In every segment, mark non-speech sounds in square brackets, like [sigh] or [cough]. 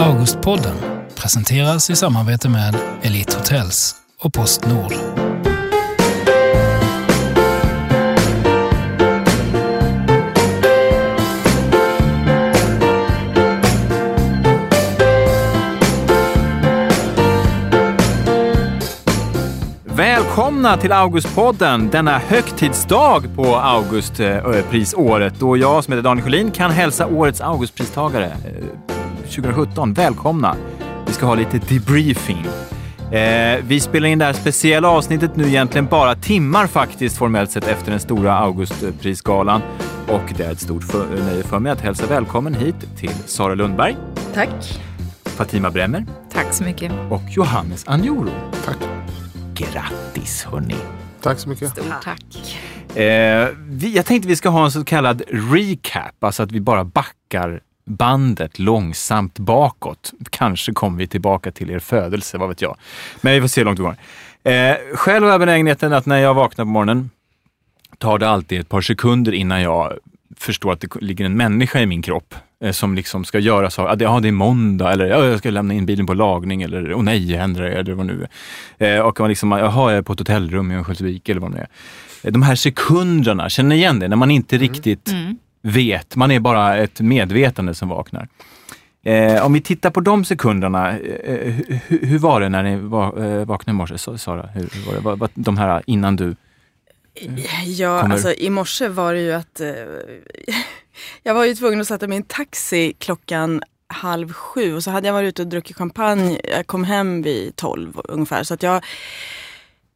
Augustpodden presenteras i samarbete med Elite Hotels och Postnord. Välkomna till Augustpodden denna högtidsdag på Augustprisåret då jag som heter Daniel Sjölin kan hälsa årets Augustpristagare eh, 2017 välkomna. Vi ska ha lite debriefing. Eh, vi spelar in det här speciella avsnittet nu egentligen bara timmar faktiskt formellt sett efter den stora Augustprisgalan. Och det är ett stort för, nöje för mig att hälsa välkommen hit till Sara Lundberg, Tack. Fatima Bremmer Tack så mycket. och Johannes Anjoro. Tack. Grattis hörni! Tack så mycket. Stort tack. Eh, vi, jag tänkte vi ska ha en så kallad recap, alltså att vi bara backar bandet långsamt bakåt. Kanske kommer vi tillbaka till er födelse, vad vet jag. Men vi får se hur långt vi går. Eh, själv har jag benägenheten att när jag vaknar på morgonen tar det alltid ett par sekunder innan jag förstår att det ligger en människa i min kropp eh, som liksom ska göra saker. Ja, det, ja, det är måndag eller ja, jag ska lämna in bilen på lagning eller åh nej, händer det? Eller vad nu är. Eh, och man liksom, jaha, jag är på ett hotellrum i Örnsköldsvik eller vad det nu är. De här sekunderna, känner ni igen det? När man inte riktigt vet, man är bara ett medvetande som vaknar. Eh, om vi tittar på de sekunderna, eh, hur, hur var det när ni va, eh, vaknade i morse, Sa- Sara? Hur, hur var det? Vad- vad- De här innan du... Ja, Kommer- alltså i morse var det ju att eh, [laughs] jag var ju tvungen att sätta mig i en taxi klockan halv sju och så hade jag varit ute och druckit champagne. Jag kom hem vid tolv ungefär så att jag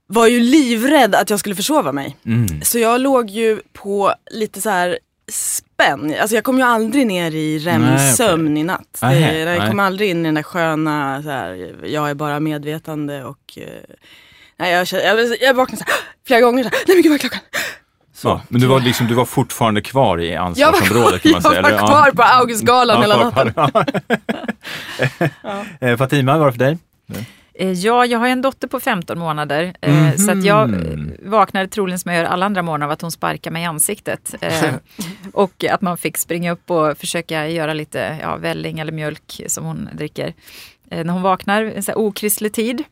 var ju livrädd att jag skulle försova mig. Mm. Så jag låg ju på lite så här spänn. Alltså jag kom ju aldrig ner i REM-sömn i natt. Det, Nej, jag nej. kom aldrig in i den där sköna, så här, jag är bara medvetande och eh, nej, jag, jag, jag vaknade så här, [gasps] flera gånger. Så här, nej men gud vad är klockan? Ja, men du var, liksom, du var fortfarande kvar i Jag var, ansvarsområdet kan jag man säga. var eller? Ja. kvar på Augustgalan hela [laughs] Ja, [laughs] natten. Eh, Fatima, vad var det för dig? Eh, Ja, jag har en dotter på 15 månader. eh, Så att jag eh, vaknade troligen som jag gör alla andra morgnar av att hon sparkar mig i ansiktet. [laughs] Och att man fick springa upp och försöka göra lite ja, välling eller mjölk som hon dricker. När hon vaknar, en så här okristlig tid.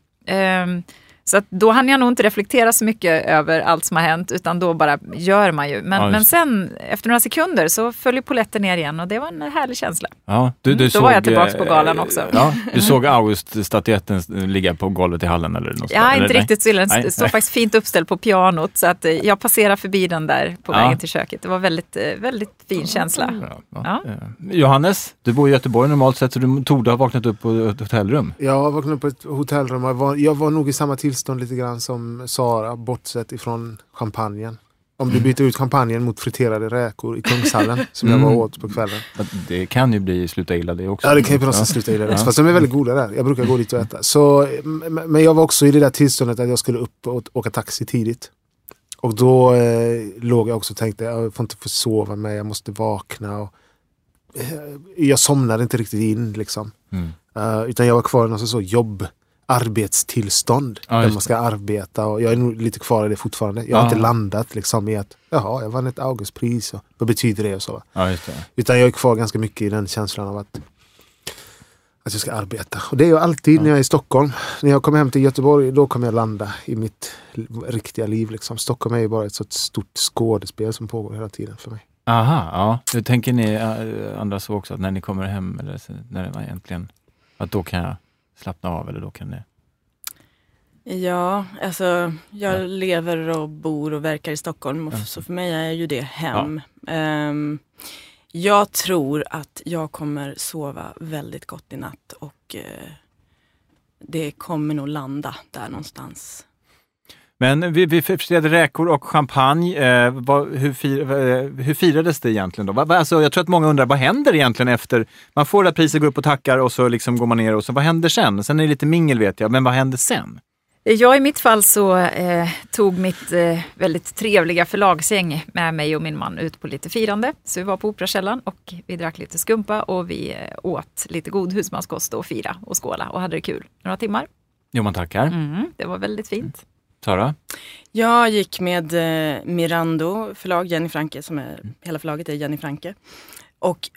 Så att då hann jag nog inte reflektera så mycket över allt som har hänt utan då bara gör man ju. Men, Ja, men sen efter några sekunder så följer polletten ner igen och det var en härlig känsla. Ja, du, du Mm, då var jag såg, tillbaks på eh, galan också. Ja, du såg August-statyetten ligga på golvet i hallen? Eller något Ja, eller inte nej? riktigt så illa. Den står faktiskt fint uppställd på pianot så att eh, jag passerar förbi den där på Ja. vägen till köket. Det var väldigt, eh, väldigt fin känsla. Ja, ja. Ja. Johannes, du bor i Göteborg normalt sett så du tog ha vaknat upp på ett hotellrum. Jag vaknade upp på ett hotellrum. Jag var, jag var nog i samma tillstånd lite grann som Sara, bortsett ifrån champagnen. Om du byter ut champagnen mot friterade räkor i Kungshallen, [laughs] som jag var Mm. åt på kvällen. Det kan ju bli sluta illa det också. Ja, det kan ju på något sätt sluta illa. Fast de är väldigt goda där. Jag brukar gå dit och äta. Så, men jag var också i det där tillståndet att jag skulle upp och åka taxi tidigt. Och då eh, låg jag också och tänkte, jag får inte få sova mig, jag måste vakna. Och, eh, jag somnade inte riktigt in liksom. Mm. Eh, utan jag var kvar i någon sorts så jobb, arbetstillstånd. Ja, där man ska arbeta och jag är nog lite kvar i det fortfarande. Jag har Ja. inte landat liksom i att jaha, jag vann ett Augustpris och vad betyder det och så. Ja, det. Utan jag är kvar ganska mycket i den känslan av att, att jag ska arbeta. Och det är jag alltid när jag är i Stockholm. När jag kommer hem till Göteborg då kommer jag landa i mitt riktiga liv. Liksom. Stockholm är ju bara ett sorts stort skådespel som pågår hela tiden för mig. Aha, ja. Hur tänker ni eh, andra så också, att när ni kommer hem, eller så- när det var egentligen, att då kan jag slappna av eller då kan det... Ja, alltså jag Ja. lever och bor och verkar i Stockholm och Ja. så för mig är ju det hem. Ehm, jag tror att jag kommer sova väldigt gott i natt och eh, det kommer nog landa där någonstans. Men vi, vi firade räkor och champagne. Eh, vad, hur, fir, eh, hur firades det egentligen då? Vad- vad- Alltså, jag tror att många undrar, vad händer egentligen efter? Man får det här priset, går upp och tackar och så liksom går man ner och så vad händer sen? Sen är det lite mingel vet jag, men vad händer sen? Jag i mitt fall så eh, tog mitt eh, väldigt trevliga förlagsgäng med mig och min man ut på lite firande. Så vi var på Operakällaren och vi drack lite skumpa och vi eh, åt lite god husmanskost och fira och skåla och hade det kul några timmar. Jo, man tackar. Mm, det var väldigt fint. Sara? Jag gick med eh, Mirando förlag, Jenny Franke, som är, hela förlaget är Jenny Franke. Och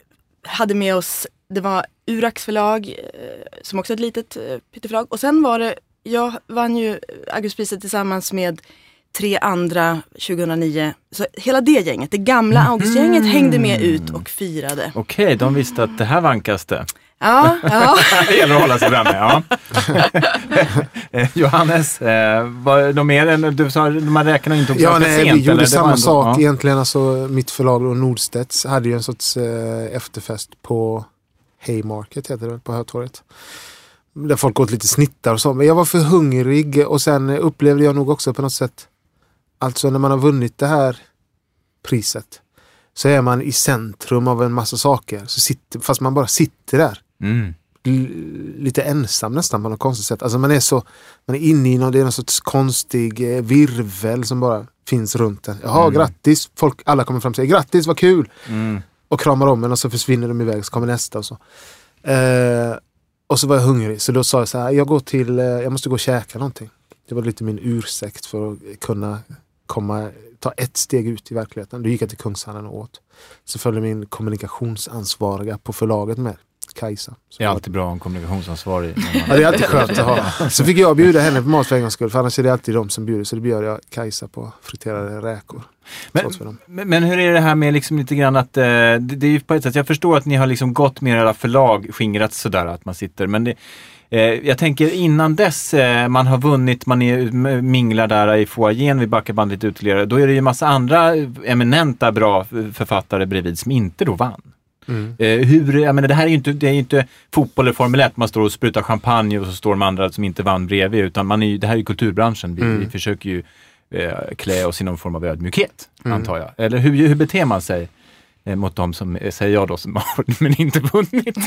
hade med oss, det var Urax förlag, eh, som också är ett litet eh, pytteförlag. Och sen var det, jag vann ju Augustpriset tillsammans med tre andra 2009. Så hela det gänget, det gamla Augustgänget hängde med ut och firade. Okej, de visste att det här vankas det. Ja, ja. [laughs] det gäller att hålla sig framme. Ja. [laughs] Eh, Johannes, eh, var de mer än, du sa man räknar inte Ja, nej, sent? vi gjorde eller? Samma ändå- sak ja. egentligen. Alltså, mitt förlag och Nordstedts hade ju en sorts eh, efterfest på Haymarket, heter det, på Hötorget. Där folk åt lite snittar och så. Men jag var för hungrig och sen upplevde jag nog också på något sätt, alltså när man har vunnit det här priset, så är man i centrum av en massa saker. Så sitter, fast man bara sitter där. Mm. lite ensam nästan på något konstigt sätt. Alltså man är så, man är inne i någon, det är någon sorts konstig eh, virvel som bara finns runt en. Jaha, Mm. grattis! Folk, alla kommer fram och säger grattis, vad kul! Mm. Och kramar om en och så försvinner de iväg så kommer nästa och så. Eh, och så var jag hungrig så då sa jag så här, jag går till, eh, jag måste gå och käka någonting. Det var lite min ursäkt för att kunna komma, ta ett steg ut i verkligheten. Då gick jag till Kungshallen och åt. Så följde min kommunikationsansvariga på förlaget med, Kajsa. Det är alltid bra att ha en kommunikationsansvarig. [laughs] Ja, det är alltid skönt att ha. Så fick jag bjuda henne på mat för en gångs skull. För annars är det alltid de som bjuder. Så då bjöd jag Kajsa på friterade räkor. Men, men, hur är det här med liksom lite grann att, eh, det, det är ju på ett sätt, jag förstår att ni har liksom gått med era förlag, skingrat sådär att man sitter, men det, eh, jag tänker innan dess eh, man har vunnit, man är, minglar där i foajén vid Backabandet uteliggare, då är det ju massa andra eminenta bra författare bredvid som inte då vann. Mm. Eh, hur, jag menar, det här är ju inte, det är ju inte fotboll eller Formel 1, man står och sprutar champagne och så står de andra som inte vann bredvid, utan man är ju, det här är ju kulturbranschen. Vi, Mm. vi försöker ju eh, klä oss i någon form av ödmjukhet, Mm. antar jag. Eller hur, hur beter man sig eh, mot de som, eh, säger jag då, som [laughs] har men inte vunnit?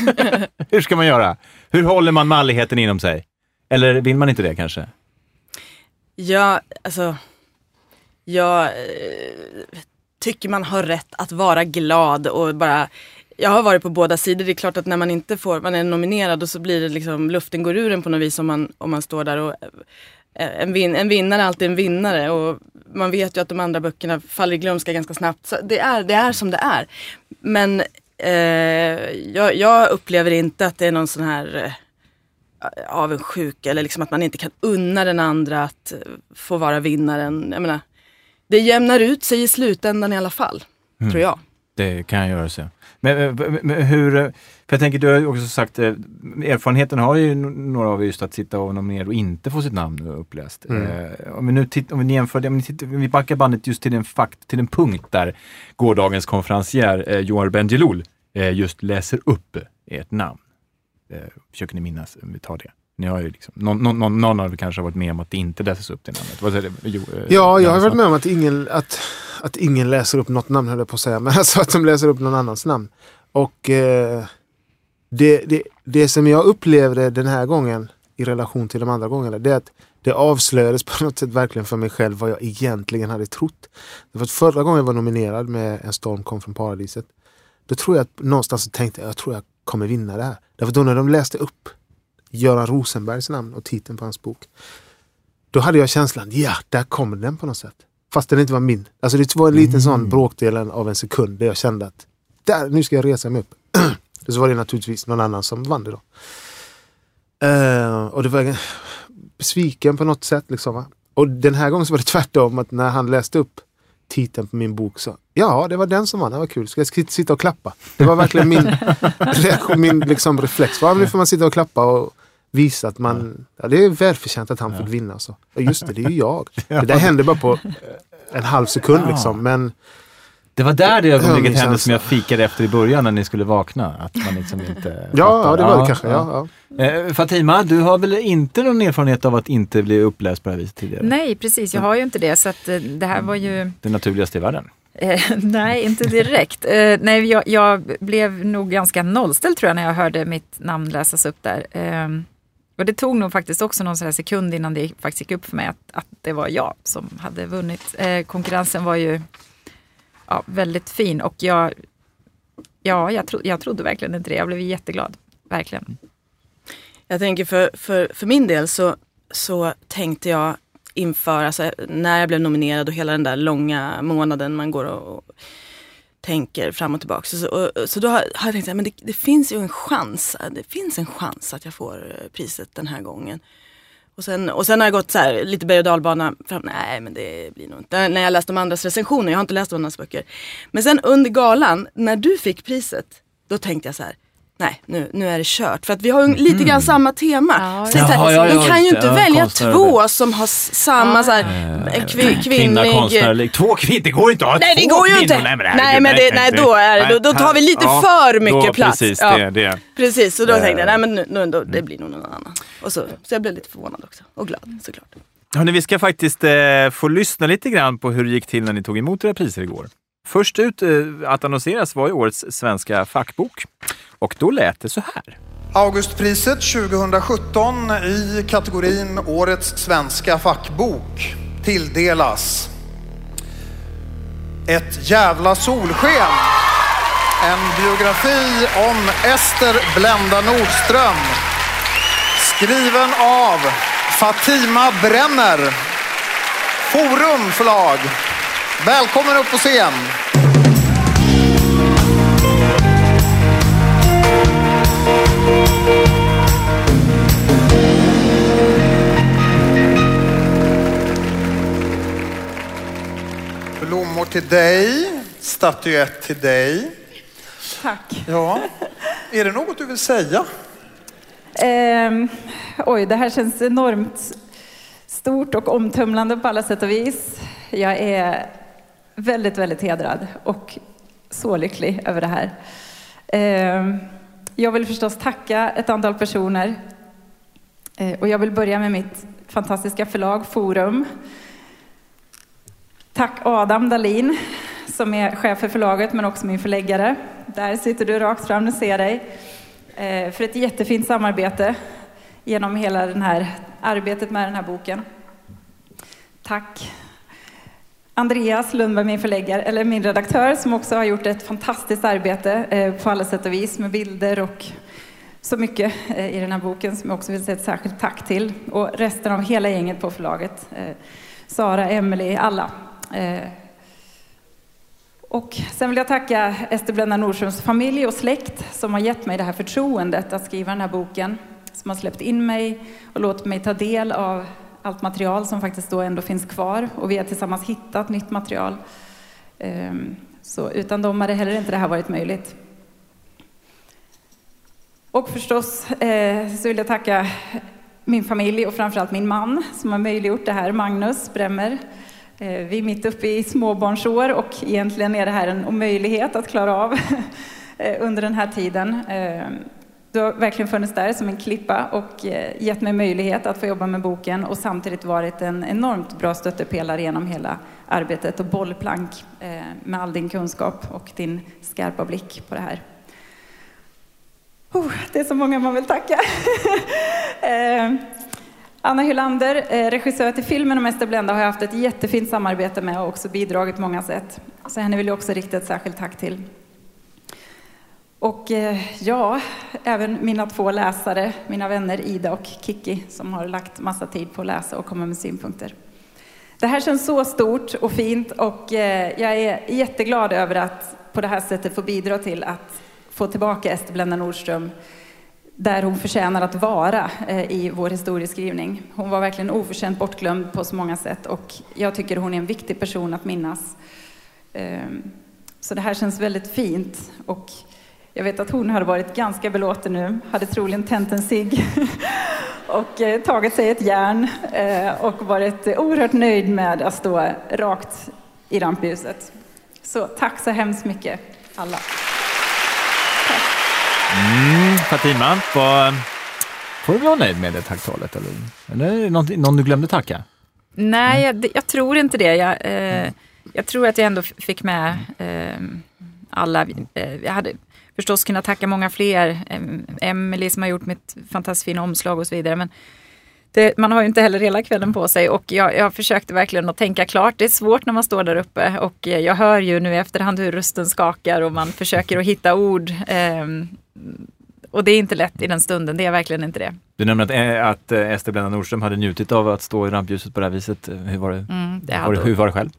[laughs] hur ska man göra? Hur håller man malligheten inom sig? Eller vill man inte det kanske? Ja, alltså. Jag eh, tycker man har rätt att vara glad och bara jag har varit på båda sidor. Det är klart att när man inte får, man är nominerad och så blir det liksom, luften går ur en på något vis om man, om man står där och eh, en, vin, en vinnare är alltid en vinnare och man vet ju att de andra böckerna faller i glömska ganska snabbt. Så det, är, det är som det är. Men eh, jag, jag upplever inte att det är någon sån här eh, avundsjuka eller liksom att man inte kan unna den andra att eh, få vara vinnaren. Jag menar, det jämnar ut sig i slutändan i alla fall, Mm. tror jag. Det kan jag göra så. Men, men, men hur, eh, för jag tänker du har ju också sagt, eh, erfarenheten har ju några av er just att sitta och nominera och inte få sitt namn uppläst. Mm. Eh, om vi nu titt, om vi jämför om vi, tittar, om vi backar bandet just till en, fakt, till en punkt där gårdagens konferencier eh, Joar Bendjelloul eh, just läser upp ert namn. Eh, försöker ni minnas, om vi tar det. Ni har ju liksom, någon, någon, någon, av er kanske har varit med om att det inte läses upp det namnet. Vad säger det? Jo, eh, Ja, jag har varit med om att ingen, att, att ingen läser upp något namn, höll jag på att säga. Men [laughs] alltså att de läser upp någon annans namn. Och eh, det, det, det som jag upplevde den här gången i relation till de andra gångerna, det är att det avslöjades på [laughs] något sätt verkligen för mig själv vad jag egentligen hade trott. För att förra gången jag var nominerad med En storm kom från paradiset, då tror jag att någonstans tänkte jag, jag tror jag kommer vinna det här. Därför då när de läste upp Göran Rosenbergs namn och titeln på hans bok, då hade jag känslan, ja, där kommer den på något sätt. Fast den inte var min. Alltså det var en liten sån bråkdelen av en sekund där jag kände att där, nu ska jag resa mig upp. Och [clears throat] så var det naturligtvis någon annan som vann det då. Eh, och det var besviken på något sätt. Liksom, va? Och den här gången så var det tvärtom. Att när han läste upp titeln på min bok så ja, det var den som vann. Det var kul. Ska jag sitta och klappa? Det var verkligen min, [laughs] min liksom reflex. Nu får man sitta och klappa och visa att man... Ja, det är välförtjänt att han fick vinna. Så. Ja, just det, det är ju jag. [laughs] Det där hände bara på en halv sekund Ja. liksom. Men Det var där det ögonblicket hände som jag fikade efter i början när ni skulle vakna. Att man liksom inte [laughs] ja, ja, det var det kanske. Ja, ja. Eh, Fatima, du har väl inte någon erfarenhet av att inte bli uppläst på det här viset tidigare? Nej, precis. Jag har ju inte det. Så att, eh, det här var ju... Det naturligaste i världen. [laughs] Eh, nej, inte direkt. Eh, nej, jag, jag blev nog ganska nollställd tror jag när jag hörde mitt namn läsas upp där. Och det tog nog faktiskt också någon sån sekund innan det faktiskt gick upp för mig att, att det var jag som hade vunnit. Eh, konkurrensen var ju ja, väldigt fin och jag, ja, jag, tro, jag trodde verkligen inte det. Jag blev jätteglad. Verkligen. Jag tänker för, för, för min del så, så tänkte jag inför, alltså när jag blev nominerad och hela den där långa månaden man går och, tänker fram och tillbaka. Så, och, så då har, har jag tänkt att det, det, finns ju en chans. Det finns en chans att jag får eh, priset den här gången. Och sen, och sen har jag gått så här, lite berg och dalbana. Fram, nej men det blir nog inte. När jag läst de andras recensioner, jag har inte läst de andras böcker. Men sen under galan, när du fick priset, då tänkte jag så här nej nu, nu är det kört. För att vi har ju lite grann samma tema. Ja, så Jaha, ja, ja, de kan ju inte välja två som har samma så här, äh, kvi, kvinnlig... konstnärlig. Två kvinnor, det går inte att ha nej, två det går ju inte. Nej, men, det, nej, men det, nej, då, är det, då, då tar vi lite ja, för mycket då, plats. Precis, det, det. precis, så då tänkte jag, nej men nu, nu, då, det blir nog någon annan. Och så, så jag blev lite förvånad också. Och glad såklart. Hörrni, vi ska faktiskt eh, få lyssna lite grann på hur det gick till när ni tog emot era priser igår. Först ut eh, att annonseras var ju årets svenska fackbok. Och då lät det så här. Augustpriset 2017 i kategorin Årets svenska fackbok tilldelas Ett jävla solsken. En biografi om Ester Blenda Nordström. Skriven av Fatima Brenner. Forum förlag. Välkommen upp på scen. Blommor till dig, statyett till dig. Tack. Ja. Är det något du vill säga? Eh, oj, det här känns enormt stort och omtumlande på alla sätt och vis. Jag är väldigt, väldigt hedrad och så lycklig över det här. Eh, jag vill förstås tacka ett antal personer. Eh, och jag vill börja med mitt fantastiska förlag Forum. Tack Adam Dalin som är chef för förlaget men också min förläggare. Där sitter du rakt fram, nu ser dig. Eh, för ett jättefint samarbete genom hela det här arbetet med den här boken. Tack Andreas Lundberg, min förläggare, eller min redaktör, som också har gjort ett fantastiskt arbete eh, på alla sätt och vis med bilder och så mycket eh, i den här boken som jag också vill säga ett särskilt tack till. Och resten av hela gänget på förlaget. Sara, Emelie, alla. Eh, och sen vill jag tacka Ester Blenda Nordströms familj och släkt som har gett mig det här förtroendet att skriva den här boken. Som har släppt in mig och låtit mig ta del av allt material som faktiskt då ändå finns kvar och vi har tillsammans hittat nytt material. Ehm, så utan dem hade heller inte det här varit möjligt. Och förstås eh, så vill jag tacka min familj och framförallt min man som har möjliggjort det här, Magnus Bremmer. Eh, vi är mitt uppe i småbarnsår och egentligen är det här en omöjlighet att klara av [laughs] eh, under den här tiden. Eh, du har verkligen funnits där som en klippa och gett mig möjlighet att få jobba med boken och samtidigt varit en enormt bra stöttepelare genom hela arbetet och bollplank med all din kunskap och din skarpa blick på det här. Oh, det är så många man vill tacka. [laughs] Anna Hylander, eh, regissör till filmen om Ester Blenda, har jag haft ett jättefint samarbete med och också bidragit på många sätt. Så henne vill jag också rikta ett särskilt tack till. Och eh, ja, även mina två läsare, mina vänner Ida och Kiki, som har lagt massa tid på att läsa och komma med synpunkter. Det här känns så stort och fint och eh, jag är jätteglad över att på det här sättet få bidra till att få tillbaka Ester Blenda Nordström där hon förtjänar att vara eh, i vår historieskrivning. Hon var verkligen oförtjänt bortglömd på så många sätt och jag tycker hon är en viktig person att minnas. Ehm, så det här känns väldigt fint och jag vet att hon hade varit ganska belåten nu, hade troligen tänt en cigg [laughs] och eh, tagit sig ett järn eh, och varit oerhört nöjd med att stå rakt i rampljuset. Så tack så hemskt mycket alla. Mm, Fatima, vad, får du vara nöjd med det tacktalet? Eller, eller är det någon, någon du glömde tacka? Nej, jag, jag tror inte det. Jag, eh, jag tror att jag ändå fick med eh, alla. Eh, jag hade förstås kunnat tacka många fler. Emelie som har gjort mitt fantastiskt fina omslag och så vidare. Men det, man har ju inte heller hela kvällen på sig och jag, jag försökte verkligen att tänka klart. Det är svårt när man står där uppe och jag hör ju nu i efterhand hur rösten skakar och man försöker att hitta ord. Eh, och det är inte lätt i den stunden, det är verkligen inte det. Du nämnde att, eh, att eh, Ester Blenda Nordström hade njutit av att stå i rampljuset på det här viset. Hur var det, mm, det, var, hur var det själv?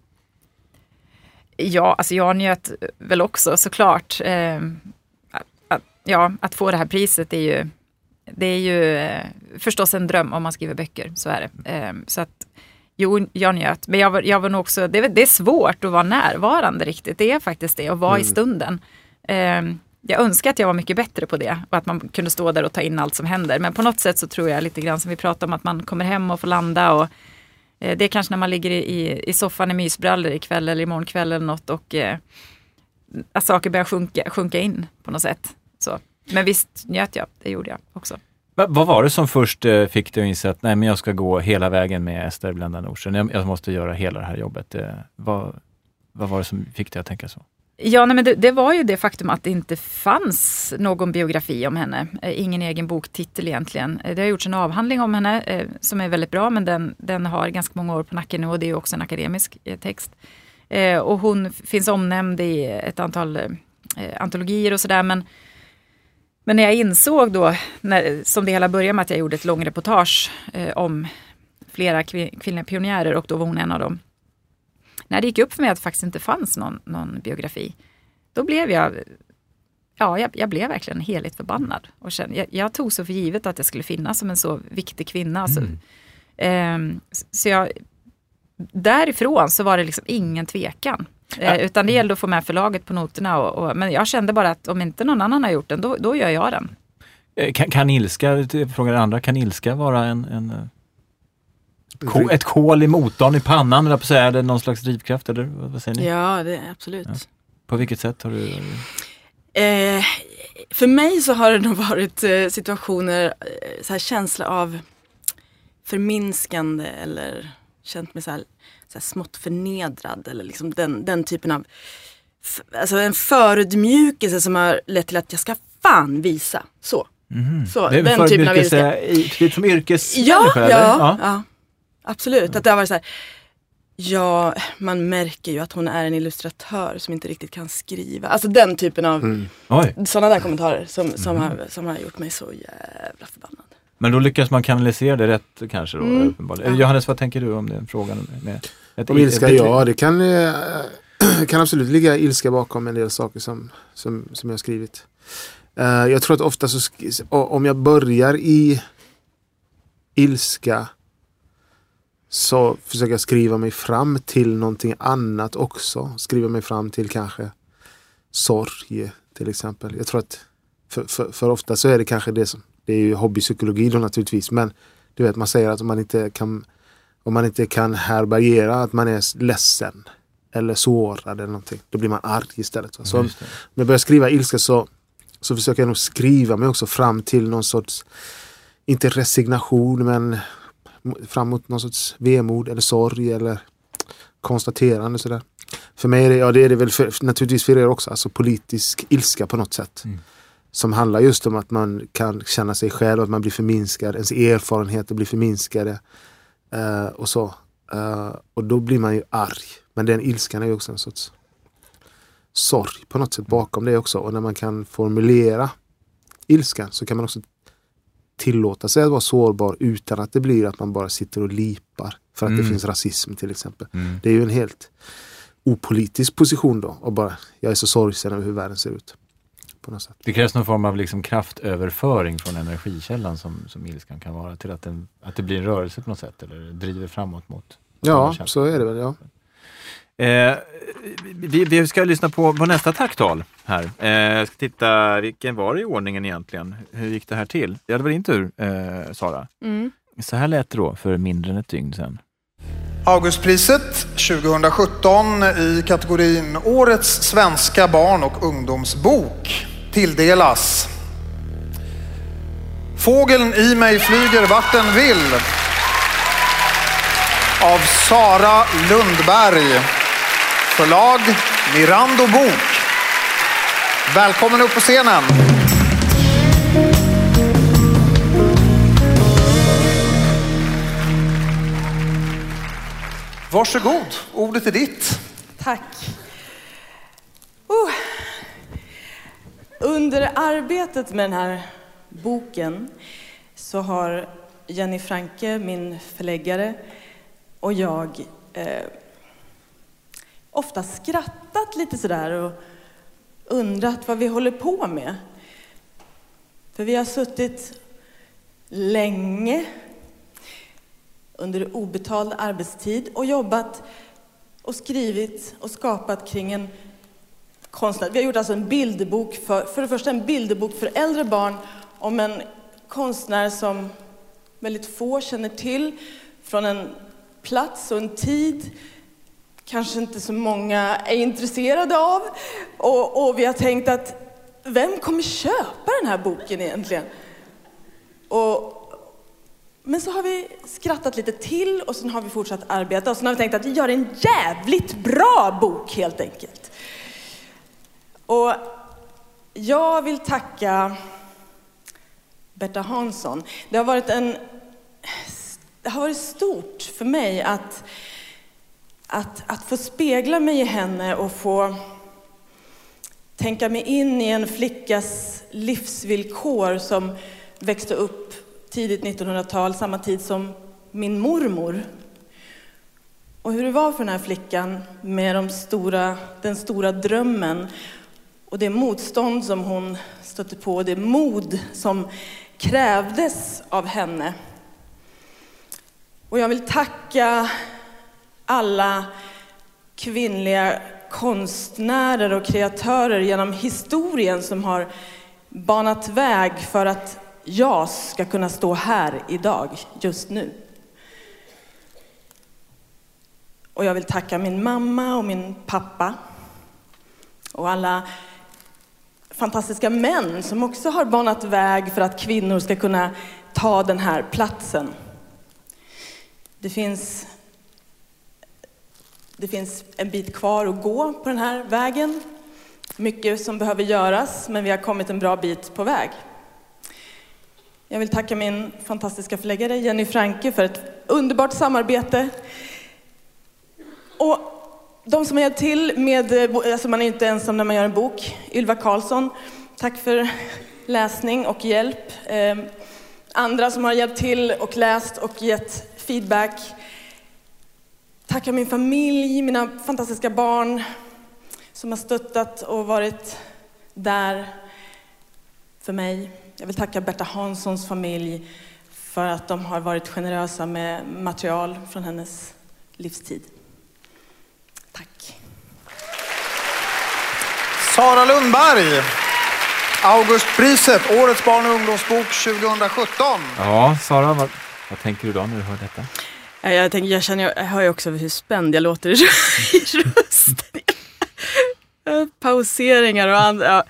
Ja, alltså jag njöt väl också såklart. Eh, att, ja, att få det här priset är ju, det är ju eh, förstås en dröm om man skriver böcker, så är det. Eh, så att, jo, jag njöt. Men jag var, jag var nog också, det, det, är svårt att vara närvarande riktigt, det är faktiskt det, att vara mm. i stunden. Jag önskar att jag var mycket bättre på det och att man kunde stå där och ta in allt som händer. Men på något sätt så tror jag lite grann som vi pratade om att man kommer hem och får landa och eh, det är kanske när man ligger i, i soffan i mysbrallor ikväll eller imorgon kväll eller något och eh, att saker börjar sjunka, sjunka in på något sätt. Så. Men visst njöt jag, det gjorde jag också. Va, vad var det som först eh, fick dig att inse att nej, men jag ska gå hela vägen med Ester Blenda Nordström, jag, jag, måste göra hela det här jobbet. Eh, vad, vad var det som fick dig att tänka så? Ja, nej, men det, det, var ju det faktum att det inte fanns någon biografi om henne. Eh, ingen egen boktitel egentligen. Eh, det har gjorts en avhandling om henne eh, som är väldigt bra men den, den har ganska många år på nacken nu och det är också en akademisk text. Och hon finns omnämnd i ett antal antologier och sådär men men när jag insåg då, när, som det hela började med att jag gjorde ett långreportage om flera kvinnliga pionjärer och då var hon en av dem när det gick upp för mig att det faktiskt inte fanns någon, någon biografi, då blev jag Ja, jag, jag blev verkligen heligt förbannad. Och kände, jag, jag, tog så för givet att jag skulle finnas som en så viktig kvinna. Alltså, mm. eh, så jag, därifrån så var det liksom ingen tvekan. Eh, utan det gällde att få med förlaget på noterna. Och, och, men jag kände bara att om inte någon annan har gjort den, då, då gör jag den. Eh, kan, kan ilska, frågar andra, kan ilska vara en, en ett kol i motorn, i pannan, eller på säga, är det någon slags drivkraft eller vad säger ni? Ja, det är absolut. Ja. På vilket sätt har du? Eh, för mig så har det nog varit eh, situationer, eh, så här känsla av förminskande eller känt mig så här, så här smått förnedrad eller liksom den, den typen av, alltså en förödmjukelse som har lett till att jag ska fan visa. Så. Mm. så den typen av ilska. Typ som yrkesmänniska? Ja, ja, ja, Absolut, att det har varit så här, Ja, man märker ju att hon är en illustratör som inte riktigt kan skriva. Alltså den typen av mm. sådana där kommentarer som, som, mm. har, som har gjort mig så jävla förbannad. Men då lyckas man kanalisera det rätt kanske då? Mm. Ja. Johannes, vad tänker du om den frågan? Med ett, om ilska, ett, ja det kan, äh, [clears throat] kan absolut ligga ilska bakom en del saker som, som, som jag har skrivit. Uh, jag tror att ofta så, om jag börjar i ilska så försöker jag skriva mig fram till någonting annat också. Skriva mig fram till kanske sorg till exempel. Jag tror att för, för, för, ofta så är det kanske det som, det är ju hobbypsykologi då naturligtvis, men du vet man säger att om man inte kan om man inte kan härbärgera att man är ledsen eller sårad eller någonting, då blir man arg istället. Så om jag börjar skriva ilska så, så försöker jag nog skriva mig också fram till någon sorts, inte resignation men fram mot någon sorts vemod eller sorg eller konstaterande sådär. För mig är det, ja det är det väl för, naturligtvis för er också, alltså politisk ilska på något sätt. Mm. Som handlar just om att man kan känna sig själv, att man blir förminskad, ens erfarenheter blir förminskade. Uh, och så. Uh, och då blir man ju arg. Men den ilskan är ju också en sorts sorg på något sätt bakom det också. Och när man kan formulera ilskan så kan man också tillåta sig att vara sårbar utan att det blir att man bara sitter och lipar för att mm. det finns rasism till exempel. Mm. Det är ju en helt opolitisk position då och bara jag är så sorgsen över hur världen ser ut. På något sätt. Det krävs någon form av liksom kraftöverföring från energikällan som, som ilskan kan vara till att, den, att det blir en rörelse på något sätt eller driver framåt mot Ja, så är det väl. Ja. Eh, vi, vi, ska lyssna på, på nästa tacktal här. Eh, jag ska titta, vilken var det i ordningen egentligen? Hur gick det här till? Ja, det var din tur, eh, Sara. Mm. Så här lät det då för mindre än ett dygn sedan. Augustpriset 2017 i kategorin Årets svenska barn och ungdomsbok tilldelas Fågeln i mig flyger vart den vill av Sara Lundberg. Förlag Mirando Bok. Välkommen upp på scenen. Varsågod, ordet är ditt. Tack. Uh. Under arbetet med den här boken så har Jenny Franke, min förläggare, och jag eh, ofta skrattat lite sådär och undrat vad vi håller på med. För vi har suttit länge under obetald arbetstid och jobbat och skrivit och skapat kring en konstnär. Vi har gjort alltså en bilderbok för, för det första en bilderbok för äldre barn om en konstnär som väldigt få känner till från en plats och en tid kanske inte så många är intresserade av. Och, och vi har tänkt att vem kommer köpa den här boken egentligen? Och, men så har vi skrattat lite till och sen har vi fortsatt arbeta och sen har vi tänkt att vi gör en jävligt bra bok helt enkelt. Och jag vill tacka Berta Hansson. Det har varit en det har varit stort för mig att, att, att få spegla mig i henne och få tänka mig in i en flickas livsvillkor som växte upp tidigt 1900-tal, samma tid som min mormor. Och hur det var för den här flickan med de stora, den stora drömmen och det motstånd som hon stötte på, det mod som krävdes av henne. Och jag vill tacka alla kvinnliga konstnärer och kreatörer genom historien som har banat väg för att jag ska kunna stå här idag, just nu. Och jag vill tacka min mamma och min pappa och alla fantastiska män som också har banat väg för att kvinnor ska kunna ta den här platsen. Det finns, det finns en bit kvar att gå på den här vägen. Mycket som behöver göras, men vi har kommit en bra bit på väg. Jag vill tacka min fantastiska förläggare Jenny Franke för ett underbart samarbete. Och de som har hjälpt till med, alltså man är inte ensam när man gör en bok. Ylva Karlsson, tack för läsning och hjälp. Ehm, andra som har hjälpt till och läst och gett feedback. Tacka min familj, mina fantastiska barn som har stöttat och varit där för mig. Jag vill tacka Berta Hanssons familj för att de har varit generösa med material från hennes livstid. Tack. Sara Lundberg, Augustpriset, Årets barn och ungdomsbok 2017. Ja, Sara, vad, vad tänker du då när du hör detta? Jag, tänker, jag, känner, jag hör ju också hur spänd jag låter i [laughs] rösten. [laughs] Pauseringar och andra. Ja,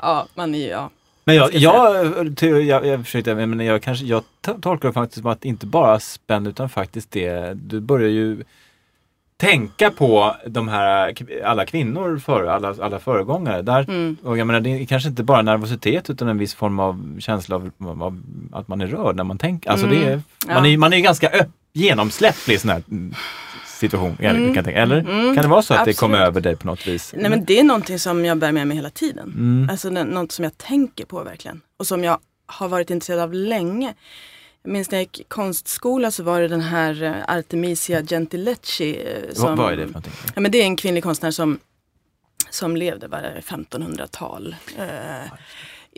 ja man är ju... Ja. Men jag, jag, jag, jag, jag försökte, men jag, kanske, jag tolkar det faktiskt som att inte bara spänd utan faktiskt det, du börjar ju tänka på de här, alla kvinnor, för, alla, alla föregångare. Där, mm. och jag menar, det är kanske inte bara nervositet utan en viss form av känsla av, av att man är rörd när man tänker. Alltså mm. det är, man, är, man är ganska öpp, genomsläpplig i sån här situation. Mm. Kan Eller mm. kan det vara så att Absolut. det kommer över dig på något vis? Nej men det är någonting som jag bär med mig hela tiden. Mm. Alltså något som jag tänker på verkligen. Och som jag har varit intresserad av länge. Jag minns när jag gick konstskola så var det den här eh, Artemisia Gentileschi. Eh, som, vad är det för någonting? Ja, men det är en kvinnlig konstnär som, som levde var 1500-tal. Eh,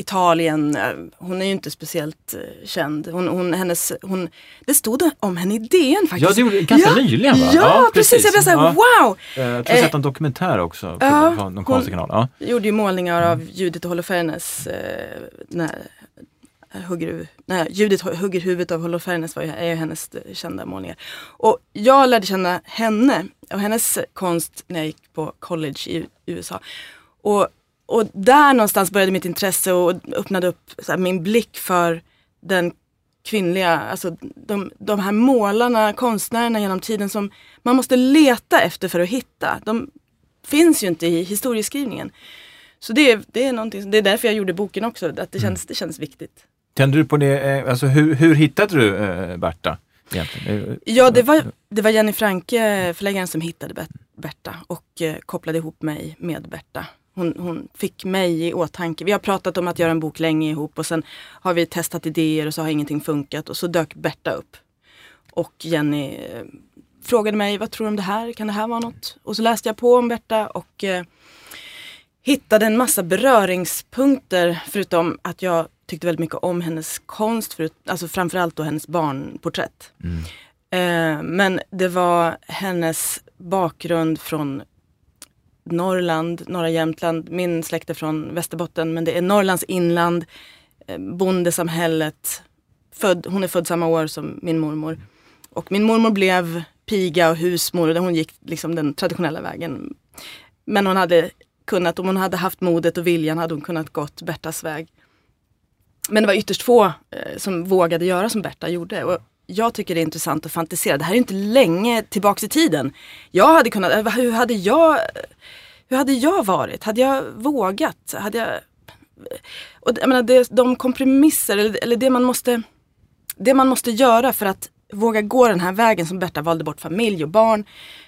Italien, eh, hon är ju inte speciellt känd. Hon, hon, hennes, hon, det stod om henne i DN faktiskt. Ja, det gjorde ganska ja, nyligen va? Ja, ja precis. precis. Jag blev såhär, ja. wow! Jag tror jag sett en dokumentär också på ja, någon konstig kanal. Ja. gjorde ju målningar av Judith och Holofernes, eh, hugger, nej, Judith hugger huvudet av Holofernes var ju, är ju hennes kända målningar. Och jag lärde känna henne och hennes konst när jag gick på college i USA. Och, och där någonstans började mitt intresse och öppnade upp här, min blick för den kvinnliga, alltså de, de här målarna, konstnärerna genom tiden som man måste leta efter för att hitta. De finns ju inte i historieskrivningen. Så det, är, det, är någonting, det är därför jag gjorde boken också, att det mm. känns, det känns viktigt. Kände du på det, eh, alltså hur, hur hittade du äh, Berta? Egentligen? Ja, det var, det var Jenny Franke, förläggaren, som hittade Berta och eh, kopplade ihop mig med Berta. Hon, hon, fick mig i åtanke. Vi har pratat om att göra en bok länge ihop och sen har vi testat idéer och så har ingenting funkat och så dök Berta upp. Och Jenny frågade mig, vad tror du om det här? Kan det här vara något? Och så läste jag på om Berta och eh, hittade en massa beröringspunkter förutom att jag tyckte väldigt mycket om hennes konst, förut, alltså framförallt då hennes barnporträtt. Eh, men det var hennes bakgrund från Norrland, norra Jämtland. Min släkt är från Västerbotten men det är Norrlands inland, eh, bondesamhället. Född, hon är född samma år som min mormor. Och min mormor blev piga och husmor och hon gick liksom den traditionella vägen. Men hon hade kunnat, om hon hade haft modet och viljan hade hon kunnat gått Bertas väg. Men det var ytterst få eh, som vågade göra som Berta gjorde. Och jag tycker det är intressant att fantisera. Det här är inte länge tillbaks i tiden. Jag hade kunnat, eh, hur hade jag, hur hade jag varit? Hade jag vågat? Hade jag, och jag menar, det, de kompromisser, eller, eller det man måste det man måste göra för att våga gå den här vägen som Berta valde bort familj och barn.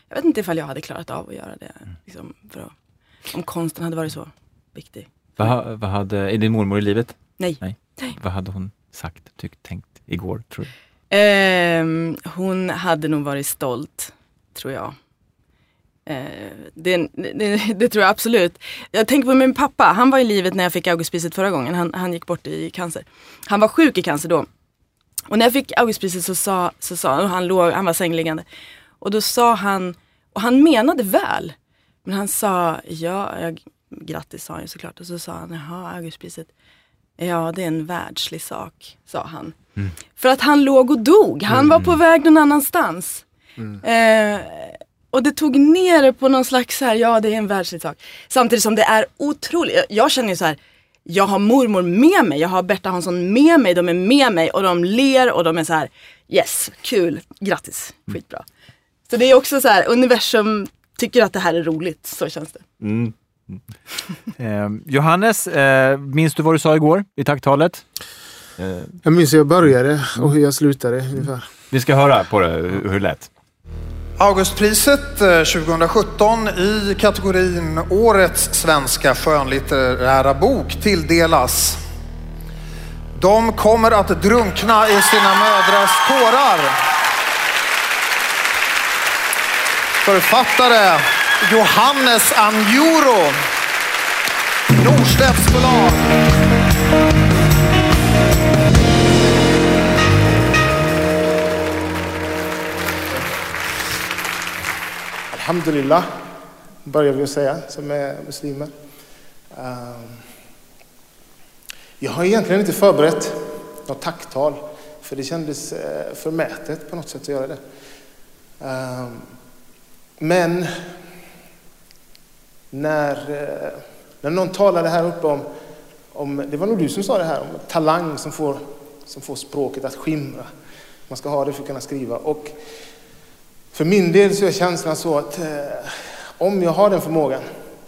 Jag vet inte ifall jag hade klarat av att göra det. Liksom, för att, om konsten hade varit så viktig. Vad, vad hade, är din mormor i livet? Nej. Nej. Vad hade hon sagt, tyckt, tänkt igår, tror du? Eh, hon hade nog varit stolt, tror jag. Eh, det, det, [laughs] det tror jag absolut. Jag tänker på min pappa, han var i livet när jag fick Augustpriset förra gången. Han, han gick bort i cancer. Han var sjuk i cancer då. Och när jag fick Augustpriset så sa, så sa han, och han, låg, han var sängliggande. Och då sa han, och han menade väl. Men han sa, ja, jag, grattis sa han ju såklart. Och så sa han, jaha, Augustpriset. Ja, det är en världslig sak, sa han. För att han låg och dog. Han var på väg någon annanstans. Eh, och det tog ner det på någon slags så här, ja det är en världslig sak. Samtidigt som det är otroligt, jag, jag känner ju så här, jag har mormor med mig, jag har Berta Hansson med mig, de är med mig och de ler och de är så här, yes, kul, grattis, skitbra. Så det är också så här, universum tycker att det här är roligt, så känns det. Eh, Johannes, eh, minns du vad du sa igår i tacktalet? Eh, Jag minns hur jag började och hur jag slutade ungefär. vi ska höra på det, hur, hur det lät. Augustpriset eh, 2017 i kategorin Årets svenska skönlitterära bok tilldelas. De kommer att drunkna i sina mödrars tårar. Författare Johannes Anjuro. Norstedts förlag. Alhamdulillah, börjar vi att säga, som är muslimer. Ehm, jag har egentligen inte förberett något tacktal, för det kändes eh, förmätet på något sätt att göra det. Ehm, men när, eh, när någon talade här uppe om, om, det var nog du som sa det här, om talang som får, som får språket att skimra. Man ska ha det för att kunna skriva. Och för min del så är känslan så att eh, om jag har den förmågan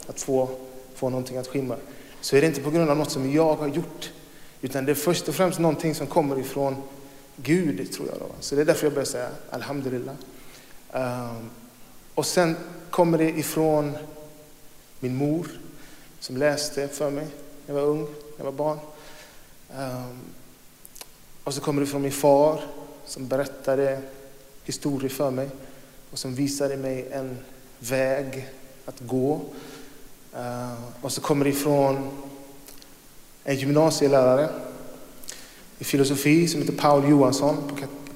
att få, få någonting att skimra så är det inte på grund av något som jag har gjort. Utan det är först och främst någonting som kommer ifrån Gud, tror jag. Då. Så det är därför jag börjar säga Alhamdulillah. Um, och sen kommer det ifrån min mor som läste för mig när jag var ung, när jag var barn. Ehm, och så kommer det från min far som berättade historier för mig och som visade mig en väg att gå. Ehm, och så kommer det ifrån en gymnasielärare i filosofi som heter Paul Johansson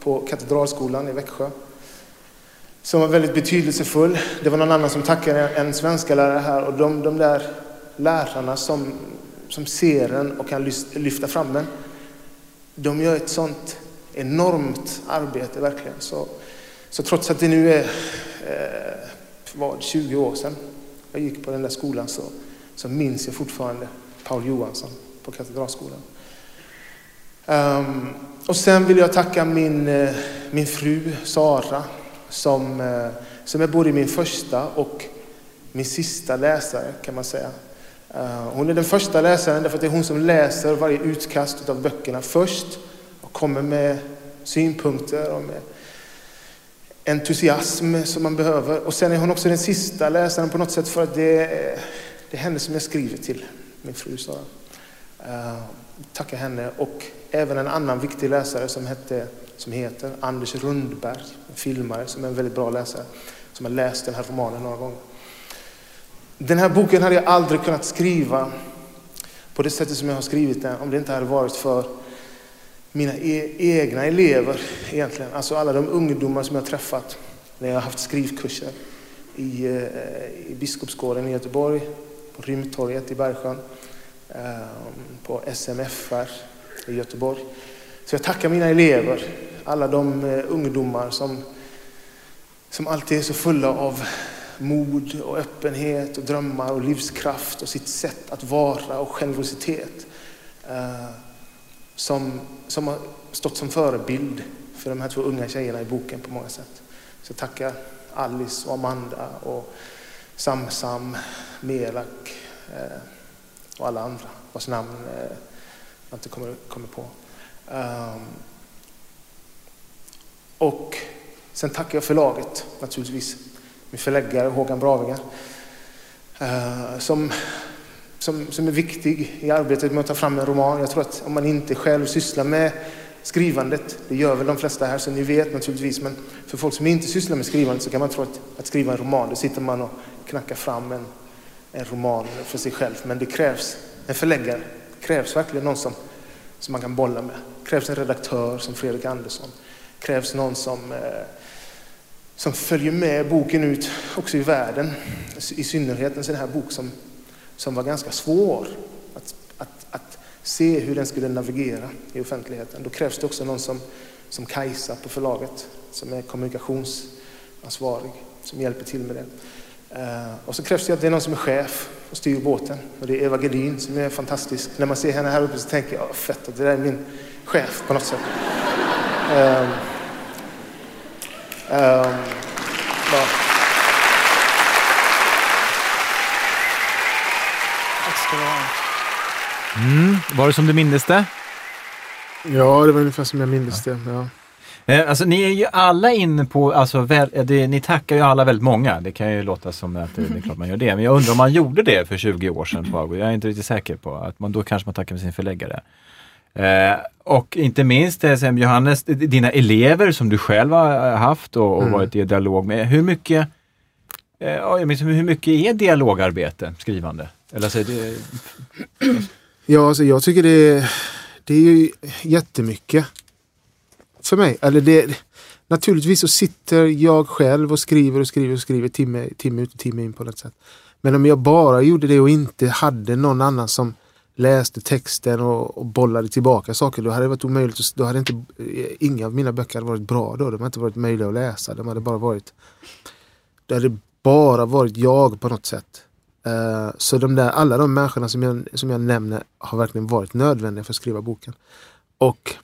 på Katedralskolan i Växjö. Som var väldigt betydelsefull. Det var någon annan som tackade en svenska lärare här och de, de där lärarna som, som ser en och kan lyfta fram en. De gör ett sånt enormt arbete verkligen. Så, så trots att det nu är eh, vad, 20 år sedan jag gick på den där skolan så, så minns jag fortfarande Paul Johansson på Katedralskolan. Um, och sen vill jag tacka min, eh, min fru Sara som, eh, som är både min första och min sista läsare kan man säga. Eh, hon är den första läsaren därför att det är hon som läser varje utkast av böckerna först och kommer med synpunkter och med entusiasm som man behöver. Och sen är hon också den sista läsaren på något sätt för att det är, det är henne som jag skriver till, min fru Sara. Eh, uh, tacka henne och även en annan viktig läsare som hette som heter. Anders Rundberg, en filmare som är en väldigt bra läsare, som har läst den här romanen några gånger. Den här boken hade jag aldrig kunnat skriva på det sättet som jag har skrivit den om det inte hade varit för mina e egna elever egentligen. Alltså alla de ungdomar som jag har träffat när jag har haft skrivkurser i, eh, i Biskopsgården i Göteborg, på Rymdtorget i Bergsjön, eh, på SMFR i Göteborg. Så jag tackar mina elever, alla de eh, ungdomar som, som alltid är så fulla av mod och öppenhet och drömmar och livskraft och sitt sätt att vara och generositet. Eh, som, som har stått som förebild för de här två unga tjejerna i boken på många sätt. Så jag tackar Alice och Amanda och Samsam, Melak eh, och alla andra vars namn eh, jag inte kommer, kommer på. Um, och sen tackar jag förlaget naturligtvis, min förläggare Håkan Bravingar, eh, som, som, som är viktig i arbetet med att ta fram en roman. Jag tror att om man inte själv sysslar med skrivandet. Det gör väl de flesta här, så ni vet naturligtvis. Men för folk som inte sysslar med skrivandet så kan man tro att, att skriva en roman, då sitter man och knackar fram en, en roman för sig själv. Men det krävs en förläggare. Det krävs verkligen någon som, som man kan bolla med. Det krävs en redaktör som Fredrik Andersson. Krävs någon som, eh, som följer med boken ut också i världen. I synnerhet en sån här bok som, som var ganska svår att, att, att se hur den skulle navigera i offentligheten. Då krävs det också någon som, som Kajsa på förlaget, som är kommunikationsansvarig, som hjälper till med det. Eh, och så krävs det att det är någon som är chef och styr båten. Och det är Eva Gedin som är fantastisk. När man ser henne här uppe så tänker jag, fett att det där är min chef på något sätt. [laughs] Ehm, Ja. Tack ska du ha. Mm. Var det som du mindes det? Ja, det var ungefär som jag mindes det. Ja. Eh, alltså, ni är ju alla inne på, alltså, väl, det, ni tackar ju alla väldigt många. Det kan ju låta som att det, det är klart man gör det. Men jag undrar om man gjorde det för 20 år sedan. Jag är inte riktigt säker på att man då kanske man tackar med sin förläggare. Eh, och inte minst som Johannes, dina elever som du själv har haft och, och mm. varit i dialog med. Hur mycket, eh, hur mycket är dialogarbete, skrivande? Eller så det, Ja, alltså jag tycker det, det är ju jättemycket. För mig. Eller det, naturligtvis så sitter jag själv och skriver och skriver och skriver timme, timme ut och timme in på något sätt. Men om jag bara gjorde det och inte hade någon annan som läste texten och, och bollade tillbaka saker, då hade det varit omöjligt. Då hade inte, eh, inga av mina böcker hade varit bra då. De hade inte varit möjliga att läsa. De hade bara varit... Det hade bara varit jag på något sätt. Uh, så de där, alla de människorna som jag, som jag nämner har verkligen varit nödvändiga för att skriva boken. Och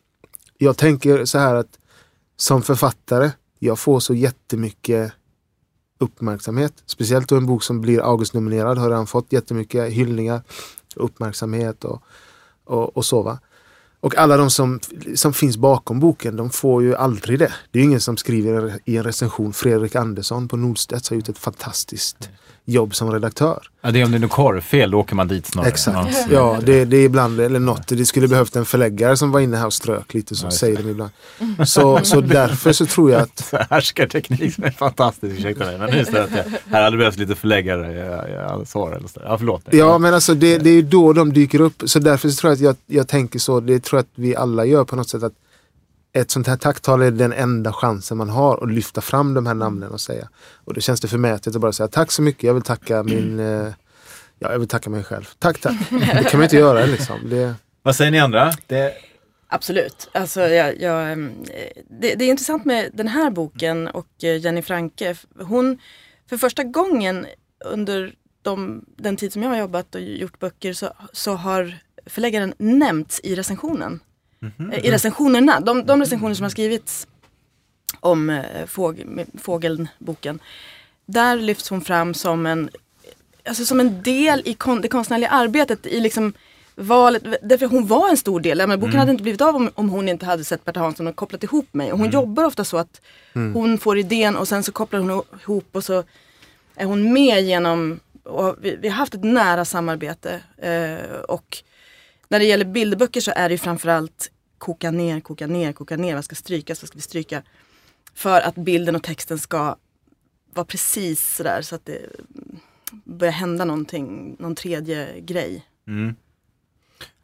jag tänker så här att som författare, jag får så jättemycket uppmärksamhet. Speciellt då en bok som blir Augustnominerad har redan fått jättemycket hyllningar, uppmärksamhet och, och, och så. Va? Och alla de som, som finns bakom boken, de får ju aldrig det. Det är ingen som skriver i en recension, Fredrik Andersson på Nordstedts har gjort ett fantastiskt jobb som redaktör. Ja, det är om det är något korvfel, då åker man dit snarare. Exakt. Ja, det, det är ibland, eller något, det skulle behövt en förläggare som var inne här och strök lite, så ja, säger de ibland. Så, så därför så tror jag att... [laughs] Härskarteknik som är fantastisk, ursäkta mig. Men just det att jag, här hade behövts lite förläggare, jag, jag svar eller så. Ja, förlåt. Ja, men alltså det, det är då de dyker upp. Så därför så tror jag att jag, jag tänker så, det tror jag att vi alla gör på något sätt. att ett sånt här tacktal är den enda chansen man har att lyfta fram de här namnen och säga. Och då känns det förmätet att bara säga tack så mycket, jag vill tacka min eh, Ja, jag vill tacka mig själv. Tack, tack. Det kan man inte göra liksom. Det... Vad säger ni andra? Det... Absolut. Alltså, jag, jag, eh, det, det, är intressant med den här boken och eh, Jenny Franke. Hon, för första gången under de, den tid som jag har jobbat och gjort böcker så, så har förläggaren nämnts i recensionen. Mm -hmm. I recensionerna, de, de recensioner som har skrivits om eh, fåg, Fågeln-boken. Där lyfts hon fram som en, alltså som en del i kon, det konstnärliga arbetet. i liksom valet, därför hon var en stor del. Men boken mm. hade inte blivit av om, om hon inte hade sett Berta Hansson och kopplat ihop mig. Och hon mm. jobbar ofta så att mm. hon får idén och sen så kopplar hon ihop och så är hon med genom, vi, vi har haft ett nära samarbete. Eh, och när det gäller bilderböcker så är det framförallt koka ner, koka ner, koka ner. Vad ska strykas, vad ska vi stryka? För att bilden och texten ska vara precis sådär så att det börjar hända någonting, någon tredje grej. Mm.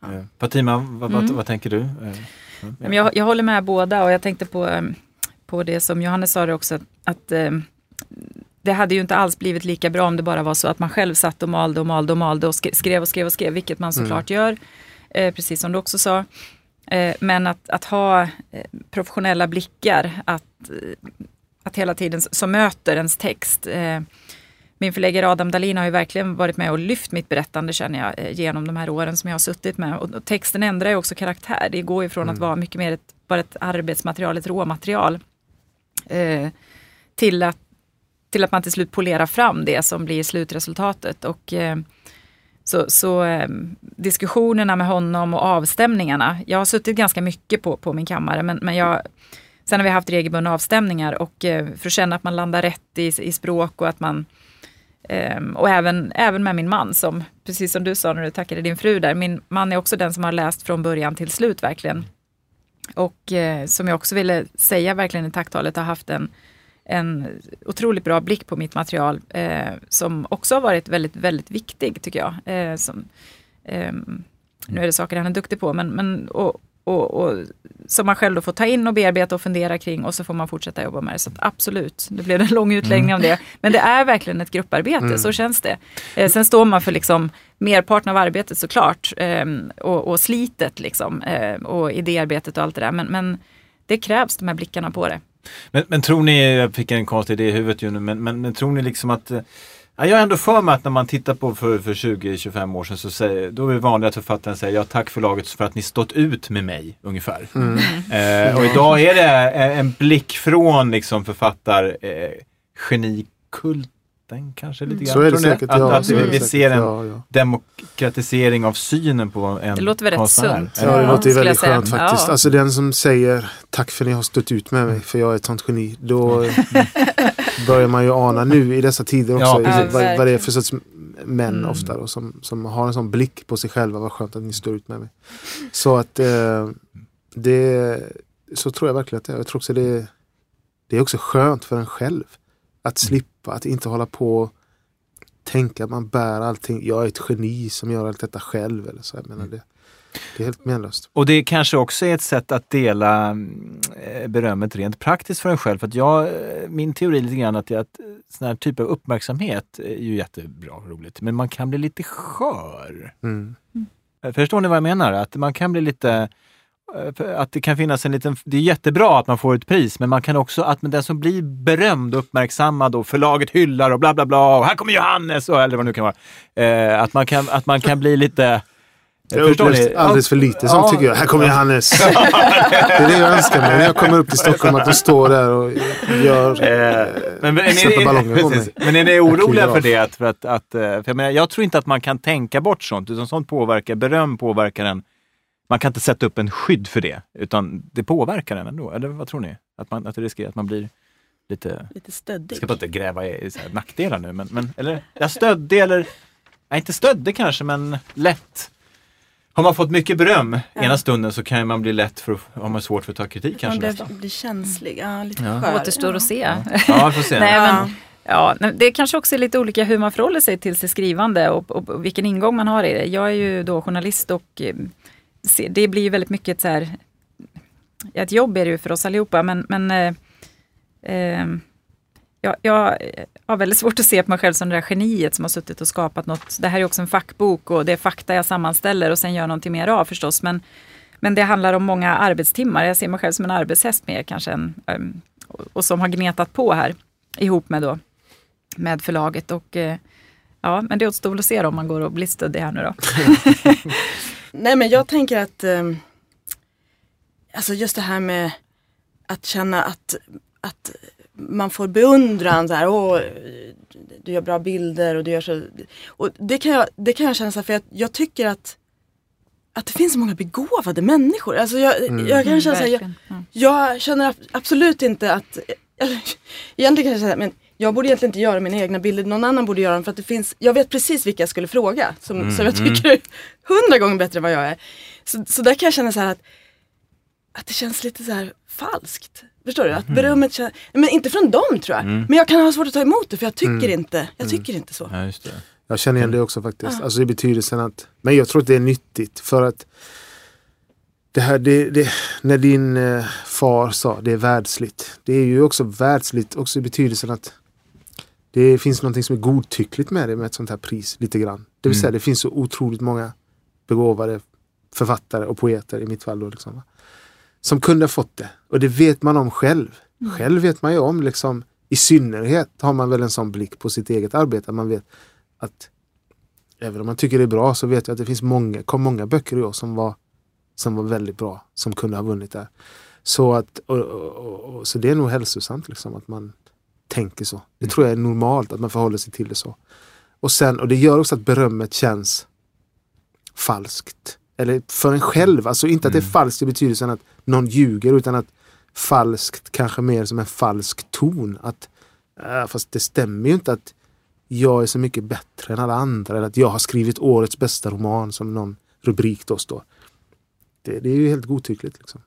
Eh, Fatima, vad, vad, Mm. vad tänker du? Men jag, jag håller med båda och jag tänkte på, eh, på det som Johannes sa det också, att, att eh, det hade ju inte alls blivit lika bra om det bara var så att man själv satt och malde och malde och malde och sk- skrev och skrev och skrev, vilket man såklart gör, eh, precis som du också sa. Eh, men att, att ha eh, professionella blickar, att, att hela tiden som möter ens text. Min förläggare Adam Dahlin har ju verkligen varit med och lyft mitt berättande känner jag genom de här åren som jag har suttit med. Och, texten ändrar ju också karaktär. Det går ju från att vara mycket mer ett, bara ett arbetsmaterial, ett råmaterial. Till, att, till att man till slut polerar fram det som blir slutresultatet. Och, eh, så så eh, diskussionerna med honom och avstämningarna. Jag har suttit ganska mycket på, på min kammare men, men jag Sen har vi haft regelbundna avstämningar och eh, för att känna att man landar rätt i, i språk och att man ehm, och även, även med min man som, precis som du sa när du tackade din fru där, min man är också den som har läst från början till slut verkligen. Och eh, som jag också ville säga verkligen i tacktalet har haft en, en otroligt bra blick på mitt material eh, som också har varit väldigt, väldigt viktig tycker jag. Eh, som, ehm, nu är det saker han är duktig på, men, men och, och, och, som man själv då får ta in och bearbeta och fundera kring och så får man fortsätta jobba med det. Så absolut, det blev en lång utläggning om det. Men det är verkligen ett grupparbete, så känns det. Eh, sen står man för liksom merparten av arbetet såklart ehm, och, och slitet liksom eh, och idéarbetet och allt det där. Men, men det krävs de här blickarna på det. Men, men tror ni, jag fick en konstig idé i huvudet ju nu, men, men, men tror ni liksom att eh, Ja, jag har ändå för mig att när man tittar på för, för 20-25 år sedan så säger, då är det vanligt att författaren säger ja tack förlaget för att ni stått ut med mig ungefär. Eh, och idag är det eh, en blick från liksom författar eh, genikulten kanske lite grann. Så är det säkert. Att, ja, att vi, det vi säkert, ser en ja, ja. demokratisering av synen på en Det låter väl rätt sunt. Ja, det Ja, låter väldigt skönt faktiskt. Ja. Alltså den som säger tack för att ni har stått ut med mig för jag är ett sånt geni. Då börjar man ju ana nu i dessa tider också vad, vad det är för sorts män Mm. ofta då, som, som har en sån blick på sig själva. Vad skönt att ni står ut med mig. Så att eh, det så tror jag verkligen att det är. Jag tror också det, det är också skönt för en själv att slippa, att inte hålla på och tänka att man bär allting. Jag är ett geni som gör allt detta själv. Eller så. Jag menar det, det är helt menlöst. Och det kanske också är ett sätt att dela mm, eh, berömmet rent praktiskt för en själv. För att jag, eh, min teori är lite grann att, att sån här typ av uppmärksamhet är ju jättebra och roligt. Men man kan bli lite skör. Mm. Eh, Förstår ni vad jag menar? Att man kan bli lite att det kan finnas en liten, det är jättebra att man får ett pris, men man kan också, att den som blir berömd och uppmärksammad och förlaget hyllar och bla bla bla och här kommer Johannes och eller vad det nu kan vara. Eh, att, man kan, att man kan bli lite... Jag har upplevt alldeles för lite sånt tycker jag. Här kommer Johannes. [laughs] det är det jag önskar mig när jag kommer upp till Stockholm. Att de står där och gör... Eh, men, men, är, ballonger men är ni oroliga för det? Att, för att, att, eh, för jag, menar, jag tror inte att man kan tänka bort sånt, utan sånt påverkar, beröm påverkar en. Man kan inte sätta upp en skydd för det, utan det påverkar en ändå. Eller vad tror ni? Att, man, att det riskerar att man blir lite... Lite stöddig. Jag ska bara inte gräva i, i så här nackdelar nu, men, men eller ja, stöddig eller... Nej, inte stöddig kanske, men lätt. Har man fått mycket beröm Ja. ena stunden så kan man bli lätt för, har man svårt för att ta kritik Man kanske blir, blir känslig, ja, lite Ja. skör. Återstår att se. Ja, får se. Nej, Ja. men, ja, det kanske också är lite olika hur man förhåller sig till sitt skrivande och, och, och vilken ingång man har i det. Jag är ju då journalist och eh, se- det blir ju väldigt mycket ett så här, ett jobb är det ju för oss allihopa, men, men eh, eh, jag, jag har väldigt svårt att se på mig själv som det där geniet som har suttit och skapat något. Det här är också en fackbok och det är fakta jag sammanställer och sen gör någonting mer av förstås. Men, men det handlar om många arbetstimmar. Jag ser mig själv som en arbetshäst mer kanske. En, ehm, och, som har gnetat på här ihop med, då, med förlaget. Och, eh, ja, men det återstår att se om man går och blir stöddig här nu då. [laughs] [laughs] Nej men jag tänker att ehm, Alltså just det här med att känna att, att man får beundran så här, Åh, du gör bra bilder och du gör så. Och det kan jag, det kan jag känna så här, för jag, jag tycker att att det finns så många begåvade människor. Alltså jag, jag kan känna så här, jag, jag känner ab- absolut inte att [laughs] Egentligen kan jag säga men jag borde egentligen inte göra mina egna bilder, någon annan borde göra dem för att det finns, jag vet precis vilka jag skulle fråga som, som jag tycker är hundra gånger bättre än vad jag är. Så, så där kan jag känna så här att att det känns lite så här falskt. Förstår du? Att berömmet känns, men inte från dem tror jag. Men jag kan ha svårt att ta emot det för jag tycker inte, jag tycker inte så. Ja, just det. Jag känner igen det också faktiskt. Alltså i betydelsen att, men jag tror att det är nyttigt för att det här, det, det, när din eh, far sa det är världsligt. Det är ju också världsligt också i betydelsen att det finns någonting som är godtyckligt med det med ett sånt här pris lite grann. Det vill säga det finns så otroligt många begåvade författare och poeter i mitt fall då liksom. Som kunde ha fått det. Och det vet man om själv. Själv vet man ju om liksom i synnerhet har man väl en sån blick på sitt eget arbete. att Man vet att även om man tycker det är bra så vet jag att det finns många, kom många böcker i år som var, som var väldigt bra. Som kunde ha vunnit där. Så, att, och, och, och, så det är nog hälsosamt liksom att man tänker så. Det tror jag är normalt att man förhåller sig till det så. Och, sen, och det gör också att berömmet känns falskt. Eller för en själv, alltså inte att det är falskt i betydelsen att någon ljuger utan att falskt kanske mer som en falsk ton. Att, äh, fast det stämmer ju inte att jag är så mycket bättre än alla andra eller att jag har skrivit årets bästa roman som någon rubrik då står. Det, det är ju helt godtyckligt. Liksom.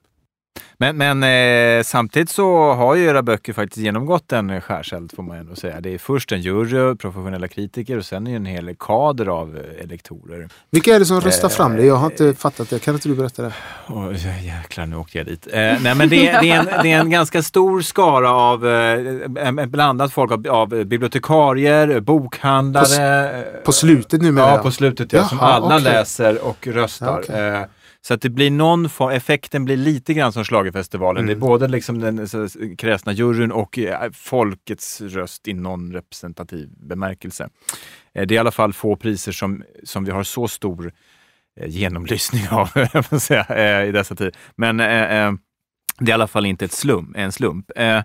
Men, men eh, samtidigt så har ju era böcker faktiskt genomgått en skärseld får man ändå säga. Det är först en jury, professionella kritiker och sen är en hel kader av eh, elektorer. Vilka är det som röstar fram det? Jag har inte fattat det. Kan inte du berätta det? Oh, jäklar, nu åkte jag dit. Eh, nej, men det, det, är en, det är en ganska stor skara av eh, blandat folk av, av bibliotekarier, bokhandlare. eh, På slutet nu med Ja, på slutet ja, som Jaha, alla okej. läser och röstar. Ja, okej. Så att det blir någon form, effekten blir lite grann som schlagerfestivalen. Mm. Det är både liksom den så, kräsna juryn och eh, folkets röst i någon representativ bemärkelse. Eh, det är i alla fall få priser som, som vi har så stor eh, genomlysning av [laughs] säga, i dessa tider. Men eh, det är i alla fall inte ett slum, en slump. Eh,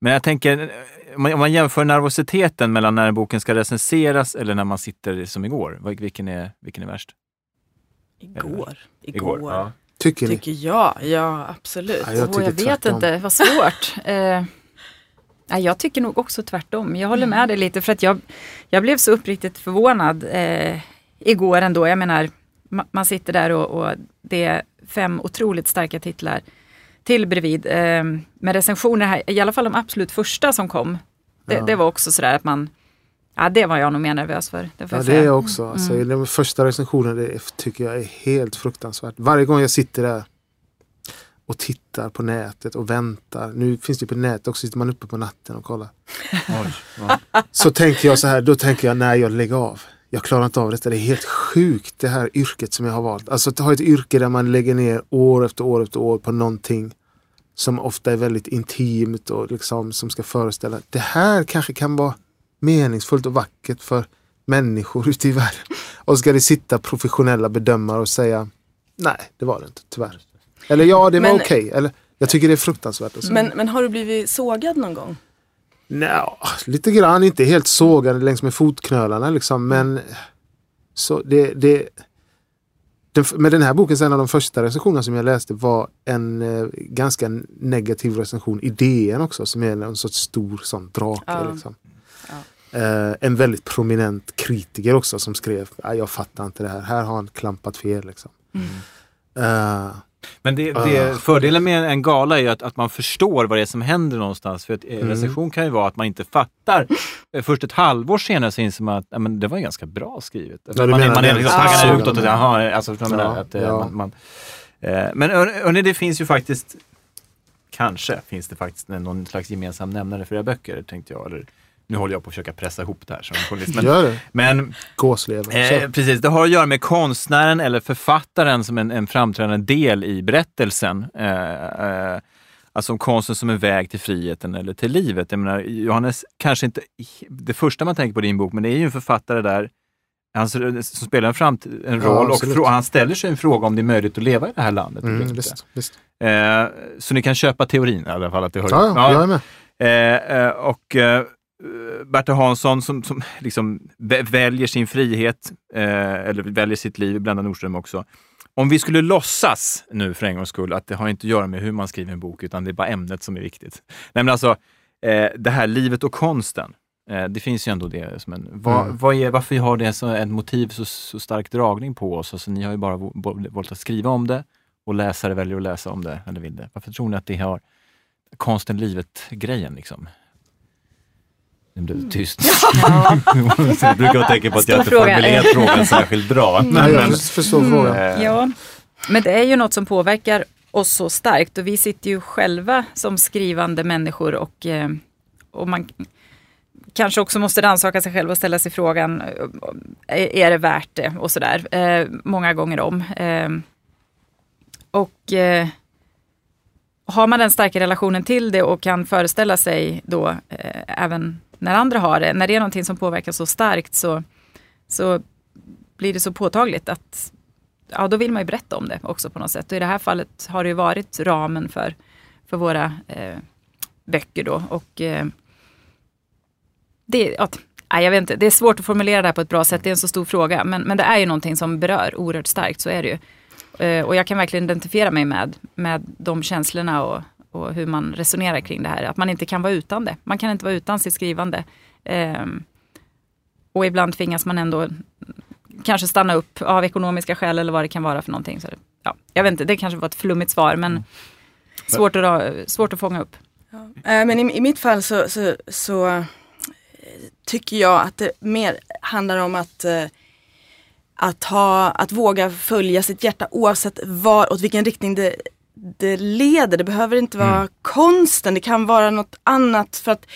men jag tänker, om man, om man jämför nervositeten mellan när boken ska recenseras eller när man sitter som igår, vilken är, vilken är värst? Igår. Igår. ja. Tycker ni? Tycker jag, ja absolut. Ja, jag Åh, jag vet tvärtom. inte, vad svårt. [laughs] Eh, jag tycker nog också tvärtom. Jag håller med dig lite för att jag, jag blev så uppriktigt förvånad eh, igår ändå. Jag menar, ma- man sitter där och, och det är fem otroligt starka titlar till bredvid. Eh, med recensioner här, i alla fall de absolut första som kom. Det, Ja. det var också sådär att man, ja det var jag nog mer nervös för. Det får Ja, jag det är jag också. Alltså, Den första recensionen det tycker jag är helt fruktansvärt. Varje gång jag sitter där och tittar på nätet och väntar. Nu finns det på nätet också, sitter man uppe på natten och kollar. Så tänker jag så här, då tänker jag nej jag lägger av. Jag klarar inte av detta. Det är helt sjukt det här yrket som jag har valt. Alltså att ha ett yrke där man lägger ner år efter år efter år på någonting som ofta är väldigt intimt och liksom som ska föreställa. Det här kanske kan vara meningsfullt och vackert för människor ute i världen. Och ska det sitta professionella bedömare och säga nej, det var det inte, tyvärr. Eller ja, det var Men- okej. Eller jag tycker det är fruktansvärt. Alltså. Men, men har du blivit sågad någon gång? Nja, lite grann, inte helt sågade längs med fotknölarna liksom, men så det, det den, med den här boken, en av de första recensionerna som jag läste var en eh, ganska negativ recension i DN också, som är en sorts stor sån drake. Ja. Liksom. Eh, en väldigt prominent kritiker också som skrev, "Ah, jag fattar inte det här, här har han klampat fel. Liksom. Eh, Men det, det, Ah. fördelen med en gala är ju att, att man förstår vad det är som händer någonstans. För att eh, Mm. recension kan ju vara att man inte fattar. Eh, Först ett halvår senare så inser man att ja, men det var ju ganska bra skrivet. Ja, man, är- menar man är liksom taggad utåt. Och, jaha, alltså, Ja, att, eh, ja. man, man, eh, men hör- hörni, det finns ju faktiskt, kanske finns det faktiskt någon slags gemensam nämnare för era böcker, tänkte jag. Eller, nu håller jag på att försöka pressa ihop det här som journalist. Men, Gör det. men Gåslever. Eh, precis, det har att göra med konstnären eller författaren som en, en framträdande del i berättelsen. Eh, eh, alltså om konsten som en väg till friheten eller till livet. Jag menar, Johannes, kanske inte det första man tänker på i din bok, men det är ju en författare där han, som spelar en, framt- en Ja, roll och absolut. frå- han ställer sig en fråga om det är möjligt att leva i det här landet. Mm, visst, visst. Eh, så ni kan köpa teorin i alla fall. Att det hör Ja, ja, jag är med. Eh, eh, och eh, Berta Hansson som, som liksom vä- väljer sin frihet, eh, eller väljer sitt liv, Blenda Nordström också. Om vi skulle låtsas nu för en gångs skull att det har inte att göra med hur man skriver en bok, utan det är bara ämnet som är viktigt. Nej, men alltså, eh, det här livet och konsten. Eh, det finns ju ändå det som en... Vad, Mm. vad är, varför har det så, ett motiv så, så stark dragning på oss? Alltså, ni har ju bara valt att skriva om det och läsare väljer att läsa om det eller vill det? Varför tror ni att det har konsten livet-grejen liksom? Nu blev det tyst. [laughs] jag brukar tänka på att jag inte formulerat frågan särskilt bra. Nej, jag Men, förstår frågan. eh, Ja, men det är ju något som påverkar oss så starkt och vi sitter ju själva som skrivande människor och, eh, och man kanske också måste rannsaka sig själv och ställa sig frågan, eh, är det värt det och sådär, många gånger om. Och har man den starka relationen till det och kan föreställa sig då eh, även när andra har det, när det är någonting som påverkar så starkt så, så blir det så påtagligt att ja, då vill man ju berätta om det också på något sätt. Och i det här fallet har det ju varit ramen för, för våra eh, böcker då. Och eh, det, ja, nej, jag vet inte, det är svårt att formulera det här på ett bra sätt, det är en så stor fråga. Men, men det är ju någonting som berör oerhört starkt, så är det ju. Eh, och jag kan verkligen identifiera mig med, med de känslorna och, och hur man resonerar kring det här. Att man inte kan vara utan det. Man kan inte vara utan sitt skrivande. Ehm, och ibland tvingas man ändå kanske stanna upp av ekonomiska skäl eller vad det kan vara för någonting. Så det, ja, jag vet inte, det kanske var ett flummigt svar men svårt att, svårt att fånga upp. Ja. Eh, Men i, i mitt fall så, så, så eh, tycker jag att det mer handlar om att, eh, att, ha, att våga följa sitt hjärta oavsett var, åt vilken riktning det, det leder. Det behöver inte vara konsten, det kan vara något annat. För att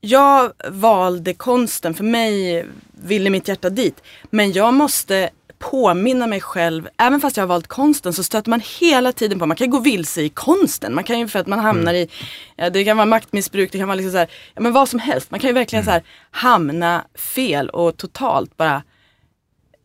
jag valde konsten, för mig ville mitt hjärta dit. Men jag måste påminna mig själv, även fast jag har valt konsten så stöter man hela tiden på, man kan gå vilse i konsten. Man kan ju för att man hamnar i, ja, det kan vara maktmissbruk, det kan vara liksom så här, ja men vad som helst. Man kan ju verkligen så här hamna fel och totalt bara.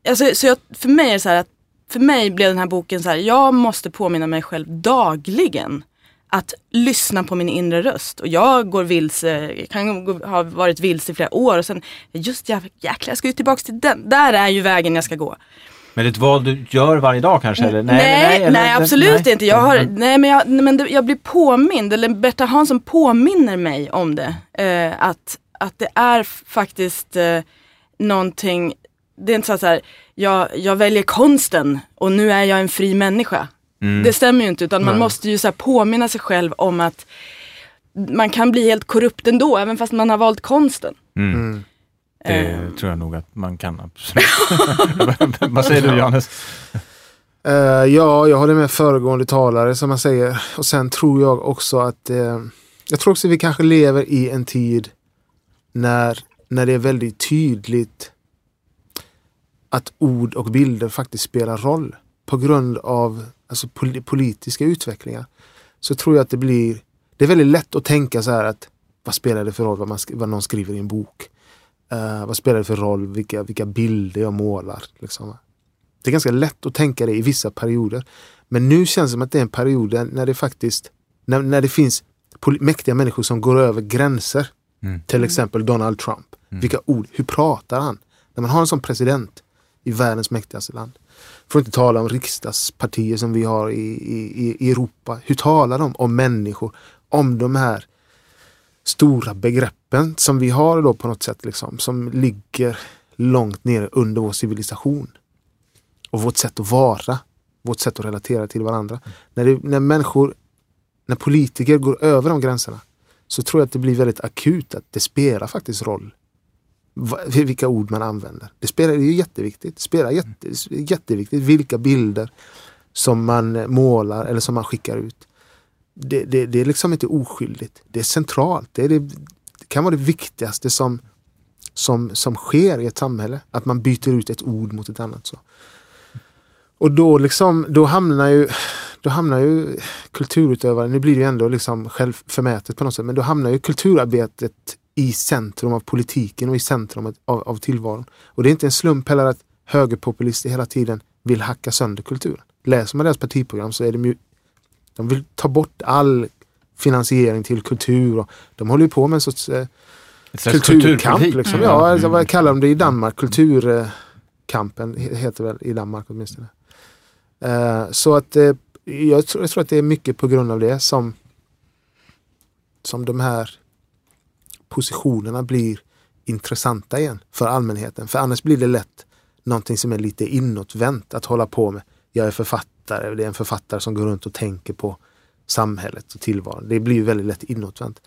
Alltså, så jag, för mig är det så här att, för mig blev den här boken så här, jag måste påminna mig själv dagligen att lyssna på min inre röst. Och jag går vilse, jag kan gå- ha varit vilse i flera år och sen, just jäklar jag ska ju tillbaks till den. Där är ju vägen jag ska gå. Men det är ett val du gör varje dag kanske? Eller? Nej, nej, eller- absolut nej. inte. Jag, har, nej, men jag, nej, men det, jag blir påmind, eller Berta Hansson påminner mig om det. Eh, att, att det är faktiskt eh, någonting, det är inte så att så här, jag, jag väljer konsten och nu är jag en fri människa. Mm. Det stämmer ju inte utan man Nej. måste ju så här påminna sig själv om att man kan bli helt korrupt ändå, även fast man har valt konsten. Mm. Mm. Det Eh, tror jag nog att man kan absolut. [laughs] Vad säger du Johannes? Eh, ja, jag håller med föregående talare som man säger. Och sen tror jag också att eh, jag tror också att vi kanske lever i en tid när, när det är väldigt tydligt att ord och bilder faktiskt spelar roll på grund av alltså, pol- politiska utvecklingar. Så tror jag att det blir, det är väldigt lätt att tänka så här att vad spelar det för roll vad, man, vad någon skriver i en bok? Eh, vad spelar det för roll vilka, vilka bilder jag målar? Liksom. Det är ganska lätt att tänka det i vissa perioder. Men nu känns det som att det är en period när det faktiskt när, när det finns mäktiga människor som går över gränser. Mm. Till exempel Donald Trump. Vilka ord, hur pratar han? När man har en sån president i världens mäktigaste land. Får inte tala om riksdagspartier som vi har i, i, i Europa. Hur talar de om människor? Om de här stora begreppen som vi har då på något sätt liksom, som ligger långt nere under vår civilisation. Och vårt sätt att vara. Vårt sätt att relatera till varandra. När, det, när människor, när politiker går över de gränserna så tror jag att det blir väldigt akut att det spelar faktiskt roll vilka ord man använder. Det spelar det är ju jätteviktigt. Det spelar jätte, jätteviktigt vilka bilder som man målar eller som man skickar ut. Det, det, det är liksom inte oskyldigt. Det är centralt. Det, är det, det kan vara det viktigaste som, som, som sker i ett samhälle. Att man byter ut ett ord mot ett annat. Så. Och då, liksom, då hamnar ju då hamnar ju kulturutövaren, nu blir det ju ändå liksom självförmätet på något sätt, men då hamnar ju kulturarbetet i centrum av politiken och i centrum av, av, tillvaron. Och det är inte en slump heller att högerpopulister hela tiden vill hacka sönder kulturen. Läser man deras partiprogram så är de ju, de vill ta bort all finansiering till kultur och de håller ju på med en sorts eh, kulturkamp. Liksom. Mm. Ja, alltså, vad kallar de det i Danmark? Kulturkampen he- heter väl i Danmark åtminstone. Eh, så att eh, jag, tror, jag tror att det är mycket på grund av det som, som de här positionerna blir intressanta igen för allmänheten. För annars blir det lätt någonting som är lite inåtvänt att hålla på med. Jag är författare. Det är en författare som går runt och tänker på samhället och tillvaron. Det blir ju väldigt lätt inåtvänt.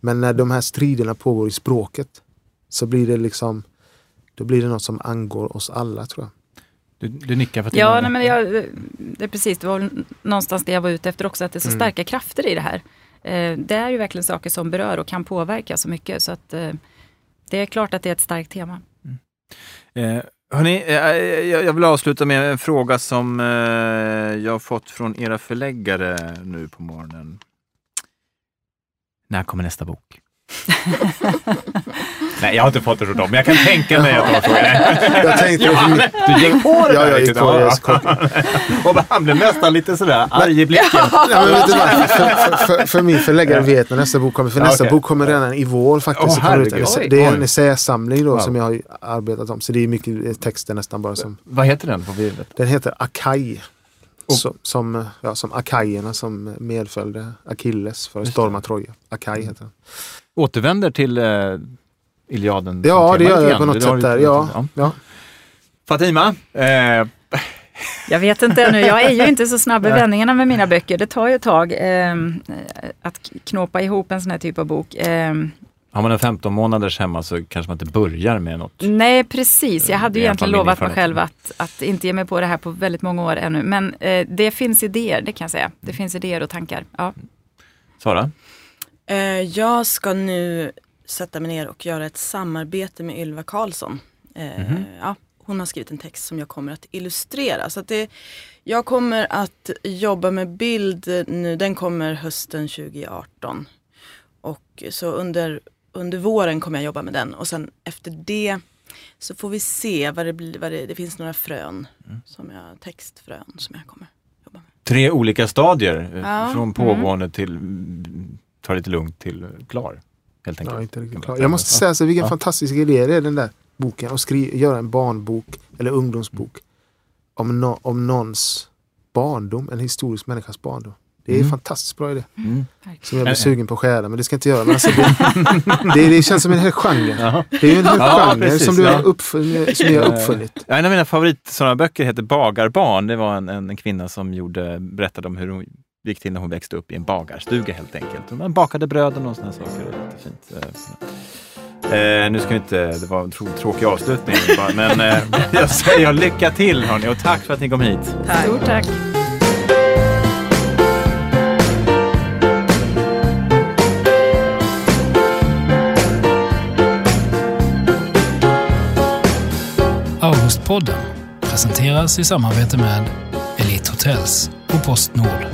Men när de här striderna pågår i språket så blir det liksom då blir det något som angår oss alla tror jag. Du, du nickar för att Ja, det nej, men jag, det är precis, det var någonstans det jag var ute efter också, att det är så Mm. starka krafter i det här. Eh, det är ju verkligen saker som berör och kan påverka så mycket. Så att eh, det är klart att det är ett starkt tema. Mm. Eh, hörni, eh, eh, jag, jag vill avsluta med en fråga som eh, jag har fått från era förläggare nu på morgonen. När kommer nästa bok? [laughs] Nej, jag har inte fått det från dem, men jag kan tänka mig att de frågar. Jag tänkte, Du gick på det Ja, där jag gick riktigt. på det. Och han blev nästan lite sådär arg i blicken. Ja, men vet du vad? För, för, för, för min förläggare vet när nästa bok kommer. För nästa okej. bok kommer redan i vår faktiskt. En herregud. det är en essäsamling då Wow. som jag har arbetat om. Så det är mycket texter nästan bara som... Vad heter den? Den heter Akai. Och- Som, som, ja, som akajerna som medföljde Akilles för att storma Troja. Akai heter den. Återvänder till eh, Iliaden? Ja, det gör jag på något Det sätt där. Ja, ja. Fatima, eh, Jag vet inte ännu, jag är ju inte så snabb i vändningarna med mina böcker. Det tar ju ett tag eh, att knåpa ihop en sån här typ av bok. Eh, har man en 15 månaders hemma så kanske man inte börjar med något. nej, precis. Jag hade ju egentligen lovat mig själv att, att inte ge mig på det här på väldigt många år ännu. Men eh, det finns idéer, det kan jag säga. Det finns idéer och tankar. Ja. Sara? Eh, jag ska nu sätta mig ner och göra ett samarbete med Ylva Karlsson. Eh, Mhm. ja, hon har skrivit en text som jag kommer att illustrera. Så att det, jag kommer att jobba med bild nu, den kommer hösten 2018. Och så under, under våren kommer jag jobba med den och sen efter det så får vi se vad det blir. Vad det, det finns några frön, Mm. som jag, textfrön som jag kommer jobba med. Tre olika stadier. eh, Ja. Från pågående till mm, ta lite lugnt till eh, klar. Helt enkelt. Ja, inte riktigt klar. Jag måste säga så vilken Ja. fantastisk idé det är den där boken. Att skri- göra en barnbok eller ungdomsbok om, no- om någons barndom, en historisk människas barndom. Det är en Mm. fantastiskt bra idé. Mm. Som jag blir sugen på att stjäla, men det ska jag inte göra. Men alltså det, det, det känns som en hel genre. Jaha. Det är ju en hel Ja, genre precis, som du ja. har uppfunnit. Som jag har uppfunnit. Ja, En av mina favorit sådana böcker heter Bagarbarn. Det var en, en, en kvinna som gjorde, berättade om hur hon gick till när hon växte upp i en bagarstuga helt enkelt. Man bakade bröden och sådana saker. Och jättefint. Eh, nu ska vi inte, det var en tro, tråkig avslutning, men eh, [laughs] jag säger lycka till hörni och tack för att ni kom hit. Stort tack. Augustpodden presenteras i samarbete med Elite Hotels och Postnord.